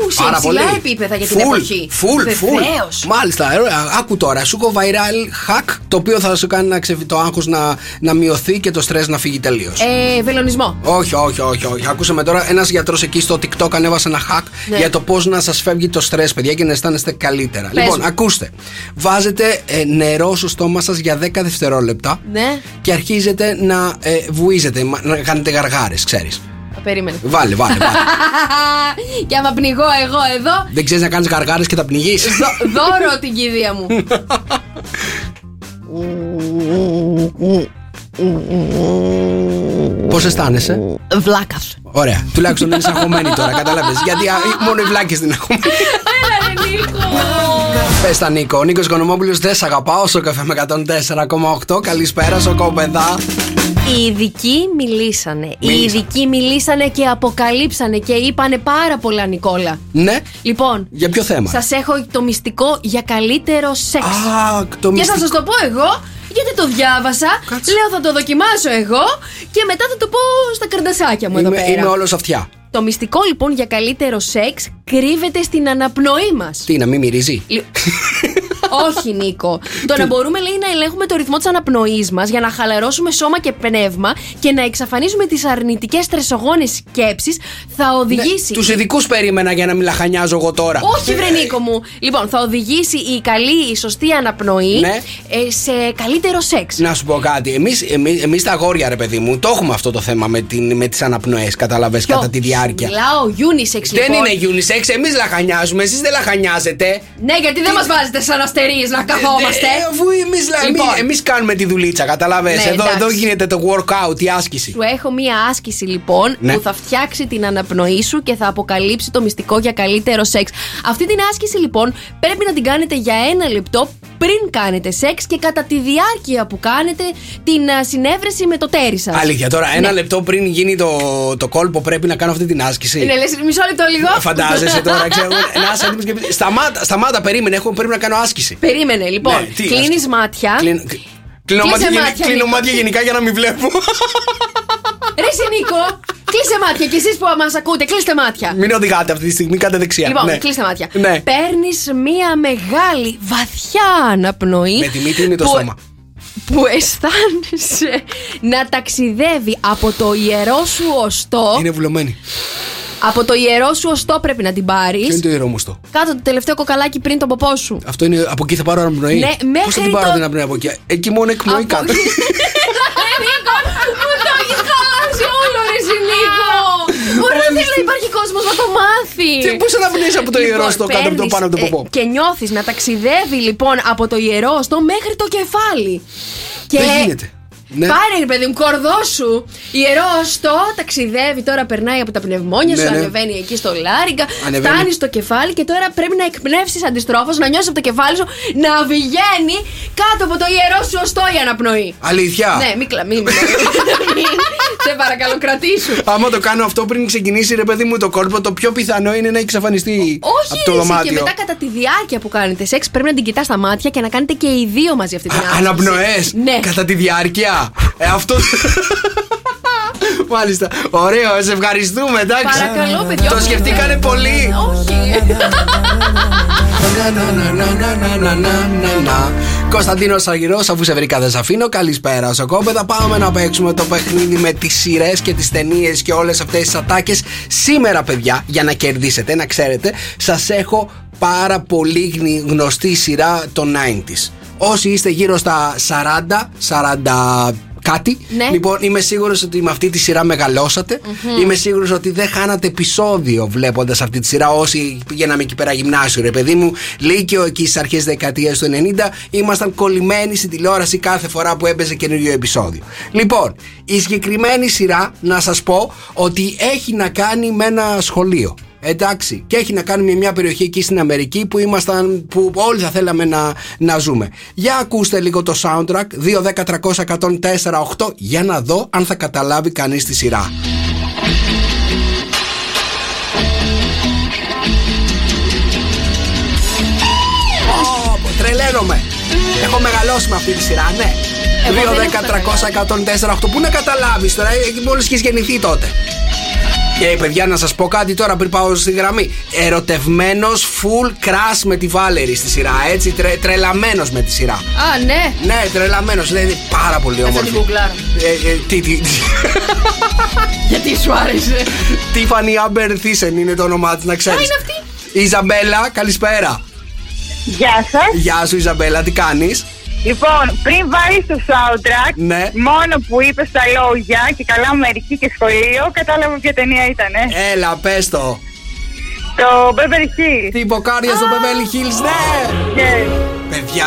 σε υψηλά επίπεδα για την Full, εποχή. Full, full. Βεβαίως. Μάλιστα, ε, άκου τώρα. Σου έχω viral hack το οποίο θα σου κάνει να ξεφυ... το άγχος να, να μειωθεί και το στρες να φύγει τελείως. Ε, βελονισμό. Όχι, όχι, όχι, όχι. Ακούσαμε τώρα ένας γιατρός εκεί στο TikTok ανέβασε ένα hack Ναι. για το πώς να σας φεύγει το στρες, παιδιά, και να αισθάνεστε καλύτερα. Πες λοιπόν, μου. ακούστε. Βάζετε ε, νερό στο στόμα σας για 10 δευτερόλεπτα Ναι. και αρχίζετε να ε, βουίζετε, μα- να κάνετε γαργάρες, ξέρεις. Περίμενε. Βάλε, βάλε, βάλε. και άμα πνιγώ εγώ εδώ, Δεν ξέρεις να κάνεις γαργάρες και τα πνιγείς. δω- δώρο την κηδεία μου. Πώς αισθάνεσαι; Βλάκας. Ωραία. Τουλάχιστον δεν είσαι αγχωμένη τώρα, κατάλαβε. Γιατί α, μόνο οι βλάκες την έχουν. Έλα, ρε Νίκο. Πες τα Νίκο. Ο Νίκος Κονομόπουλο δεν σε αγαπάω στο καφέ με 104,8. Καλησπέρα, σοκοπεδά. Οι ειδικοί μιλήσανε. Οι Μίλησαν. ειδικοί μιλήσανε και αποκαλύψανε και είπανε πάρα πολλά, Νικόλα. Ναι. Λοιπόν, Για ποιο θέμα; σας έχω το μυστικό για καλύτερο σεξ. Α, το Και θα μυστικό. σας το πω εγώ, γιατί το διάβασα. Λέω θα το δοκιμάσω εγώ και μετά θα το πω στα καρδασάκια μου εδώ Είμαι, πέρα. είμαι όλος αυτιά. Το μυστικό λοιπόν για καλύτερο σεξ κρύβεται στην αναπνοή μας. Τι, να μην μυρίζει; Όχι, Νίκο. Το να μπορούμε, λέει, να ελέγχουμε το ρυθμό της αναπνοής μας για να χαλαρώσουμε σώμα και πνεύμα και να εξαφανίσουμε τις αρνητικές τρεσογόνε σκέψεις θα οδηγήσει. Τους ειδικούς περίμενα για να μην λαχανιάζω εγώ τώρα. Όχι, βρε Νίκο μου. Λοιπόν, θα οδηγήσει η καλή, η σωστή αναπνοή Ναι. ε, σε καλύτερο σεξ. Να σου πω κάτι. Εμείς εμείς, εμείς τα αγόρια, ρε παιδί μου, το έχουμε αυτό το θέμα με, την, με τις αναπνοές, κατάλαβες Ποιο; κατά τη διάρκεια. Μιλάω unisex Δεν λοιπόν. είναι unisex, εμείς λαχανιάζουμε, εσείς δεν λαχανιάζετε. Ναι, γιατί δεν μας βάζετε σαν αστερίε να καθόμαστε. Ε, αφού εμείς Λοιπόν. εμείς κάνουμε τη δουλίτσα, κατάλαβε. Ναι, εδώ, εντάξει. εδώ γίνεται το workout, η άσκηση. Σου έχω μία άσκηση λοιπόν Ναι. που θα φτιάξει την αναπνοή σου και θα αποκαλύψει το μυστικό για καλύτερο σεξ. Αυτή την άσκηση λοιπόν πρέπει να την κάνετε για ένα λεπτό πριν κάνετε σεξ και κατά τη διάρκεια που κάνετε την α, συνέβρεση με το τέρι σας. Αλήθεια, τώρα ένα Ναι. λεπτό πριν γίνει το, το κόλπο πρέπει να κάνω αυτή την άσκηση. Είναι λες, μισό λεπτό λίγο. Φαντάζεσαι τώρα, ξέρω. Να είσαι έτοιμος και. Σταμάτα, σταμάτα, περίμενε, έχω, πρέπει να κάνω άσκηση. Περίμενε, λοιπόν. Ναι, τι, Κλείνεις άσκηση. μάτια. Κλείνω- Κλείνω Κλείσε μάτια, γενι- μάτια, κλείνω Νίκο. μάτια γενικά για να μην βλέπω. Ρε εσύ, Νίκο, κλείσε μάτια και εσείς που μας ακούτε, κλείστε μάτια. Μην οδηγάτε αυτή τη στιγμή, κάντε δεξιά. Λοιπόν, ναι. κλείστε μάτια. Ναι. Παίρνεις μία μεγάλη, βαθιά αναπνοή. Με τη μύτη είναι το που- στόμα. Που αισθάνεσαι να ταξιδεύει από το ιερό σου οστό. Είναι βουλωμένη. Από το ιερό σου οστό πρέπει να την πάρεις. Ποιο είναι το ιερόμουστο. Κάτω το τελευταίο κοκαλάκι πριν τον ποπό σου. Αυτό είναι από εκεί θα πάρω αναπνοή. Ναι, Πώς μέχρι θα την πάρω το- την αναπνοή από εκεί; Εκεί μόνο εκπνοή Από- κάτω. Νίκο, μου το έχει χαλάσει όλο, ρε εσύ, Νίκο. Μπορεί να θέλει να υπάρχει κόσμος να το μάθει. Τι, πώς αναπνέεις από το ιερό στο κάτω από το παίρνεις, πάνω από το ε, ποπό. και νιώθεις να ταξιδεύει λοιπόν από το ιερό στο μέχρι το κεφάλι. Και Δεν γίνεται. Ναι. Πάρε ρε παιδί μου, κορδό σου. Ιερός στο ταξιδεύει τώρα, περνάει από τα πνευμόνια Ναι, σου, ναι. ανεβαίνει εκεί στο λάρικα, Ανεβαίνει. φτάνει στο κεφάλι και τώρα πρέπει να εκπνεύσεις αντιστρόφως, να νιώσεις από το κεφάλι σου να βγαίνει κάτω από το ιερό σου οστό η αναπνοή. Αλήθεια. Ναι, μην κλα, μην, μην. Σε παρακαλώ, κρατήσου. Άμα το κάνω αυτό πριν ξεκινήσει, ρε παιδί μου, το κόλπο, το πιο πιθανό είναι να εξαφανιστεί Όχι, από το ρε, εσύ, δωμάτιο. και μετά κατά τη διάρκεια που κάνετε σεξ πρέπει να την κοιτάς στα μάτια και να κάνετε και οι δύο μαζί αυτή την άσκηση. Αναπνοές. Ναι. Κατά τη διάρκεια. Ε, αυτό. Μάλιστα. Ωραίο, σε ευχαριστούμε, εντάξει. Παρακαλώ, παιδιά. Το σκεφτήκανε πολύ. Όχι. Κωνσταντίνο Αργυρό, αφού σε βρήκα δεν σε αφήνω. Καλησπέρα, Σοκόπεδα. Πάμε να παίξουμε το παιχνίδι με τις σειρές και τις ταινίες και όλες αυτές τις ατάκες. Σήμερα, παιδιά, για να κερδίσετε, να ξέρετε, σας έχω πάρα πολύ γνη- γνωστή σειρά των 90s. Όσοι είστε γύρω στα 40, 40 κάτι. Ναι. Λοιπόν, είμαι σίγουρος ότι με αυτή τη σειρά μεγαλώσατε. Μμμ. Είμαι σίγουρος ότι δεν χάνατε επεισόδιο βλέποντας αυτή τη σειρά. Όσοι πηγαίναμε εκεί πέρα γυμνάσιο, ρε παιδί μου, Λύκειο εκεί στις αρχές δεκαετίας του 90, ήμασταν κολλημένοι στην τηλεόραση κάθε φορά που έπαιζε καινούριο επεισόδιο. Λοιπόν, η συγκεκριμένη σειρά, να σας πω ότι έχει να κάνει με ένα σχολείο. Εντάξει, και έχει να κάνει με μια περιοχή εκεί στην Αμερική που ήμασταν, που όλοι θα θέλαμε να, να ζούμε. Για ακούστε λίγο το soundtrack 2-10-300-104-8 για να δω αν θα καταλάβει κανείς τη σειρά. Ω, Τρελαίνομαι. Έχω μεγαλώσει με αυτή τη σειρά, ναι. Εγώ δεν έχω 2-10-300-104-8 Πού να καταλάβεις τώρα, μόλις έχει γεννηθεί τότε. Και παιδιά, να σας πω κάτι τώρα πριν πάω στη γραμμή. Ερωτευμένος full crash με τη Βάλερη στη σειρά. Έτσι, τρε, τρελαμένος με τη σειρά. Α, ναι. Ναι, τρελαμένος. Δηλαδή πάρα πολύ Θα την όμορφη. γκουγκλάρω. Ε, ε, τι, τι, τι. Γιατί σου άρεσε; Tiffany Amber Thyssen είναι το όνομά της, να ξέρεις. Α, είναι αυτή. Ιζαμπέλα, καλησπέρα. Γεια σας. Γεια σου, Ιζαμπέλα, τι κάνεις; Λοιπόν, πριν βάλει το soundtrack, Ναι. μόνο που είπες τα λόγια και καλά μερική και σχολείο, κατάλαβα ποια ταινία ήταν. Έλα, πες το. Το Beverly Hills. Τι υποκάρια στο Beverly Hills, ναι! Yes. Παιδιά,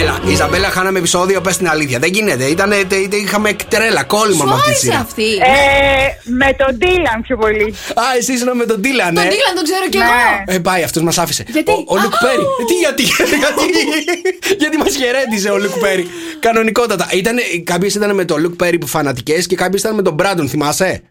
έλα, η Ιζαμπέλα χάναμε επεισόδιο, πες την αλήθεια. Δεν γίνεται. Ήτανε, τε- τε- είχαμε τρέλα, κόλλημα Σου με αυτή τη άρεσε σειρά. αυτή; Ε, με τον Dylan πιο πολύ. Α, εσύ ήσουν με τον Τίλαν, Τον ναι. Dylan τον ξέρω κι Ναι. εγώ. Ε, πάει, αυτός μας άφησε. Γιατί; Ο, ο Λουκ Α, Πέρι. α, Ε, Τι, γιατί, γιατί, γιατί μας χαιρέτησε ο Λουκ Πέρι. Κανονικότατα. Ήτανε, κάποιες ήταν με τον Λουκ Πέρι που φανατικές και κάποιες ήταν με τον Μπράντον, θυμάσαι;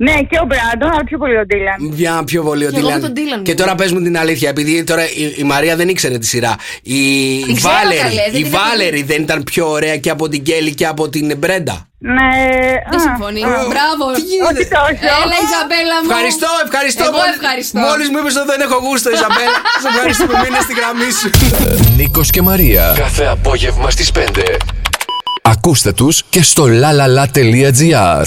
Ναι, και ο Μπράντον, αλλά πιο πολύ ο Dylan. Μια πιο πολύ ο Και εγώ με Dylan. τον Dylan Και μου. τώρα πες μου την αλήθεια, επειδή τώρα η, η Μαρία δεν ήξερε τη σειρά. Η, η ξέρω, Βάλερη, καλέ, δεν η την Βάλερη δεν ήταν πιο ωραία και από την Κέλλη και από την Μπρέντα. Ναι. Δεν α, συμφωνεί. α. Μπράβο. Τι γίνεται; Όχι τόσο. Έλα, Ιζαμπέλα μου. Ευχαριστώ, ευχαριστώ. Εγώ Μόλις- ευχαριστώ. Μόλις μου είπες ότι δεν έχω γούστο, Ιζαμπέλα. Σε ευχαριστώ που μείνες στη γραμμή σου. Νίκος και Μαρία. Κάθε απόγευμα στις 5. Ακούστε τους και στο lalala.gr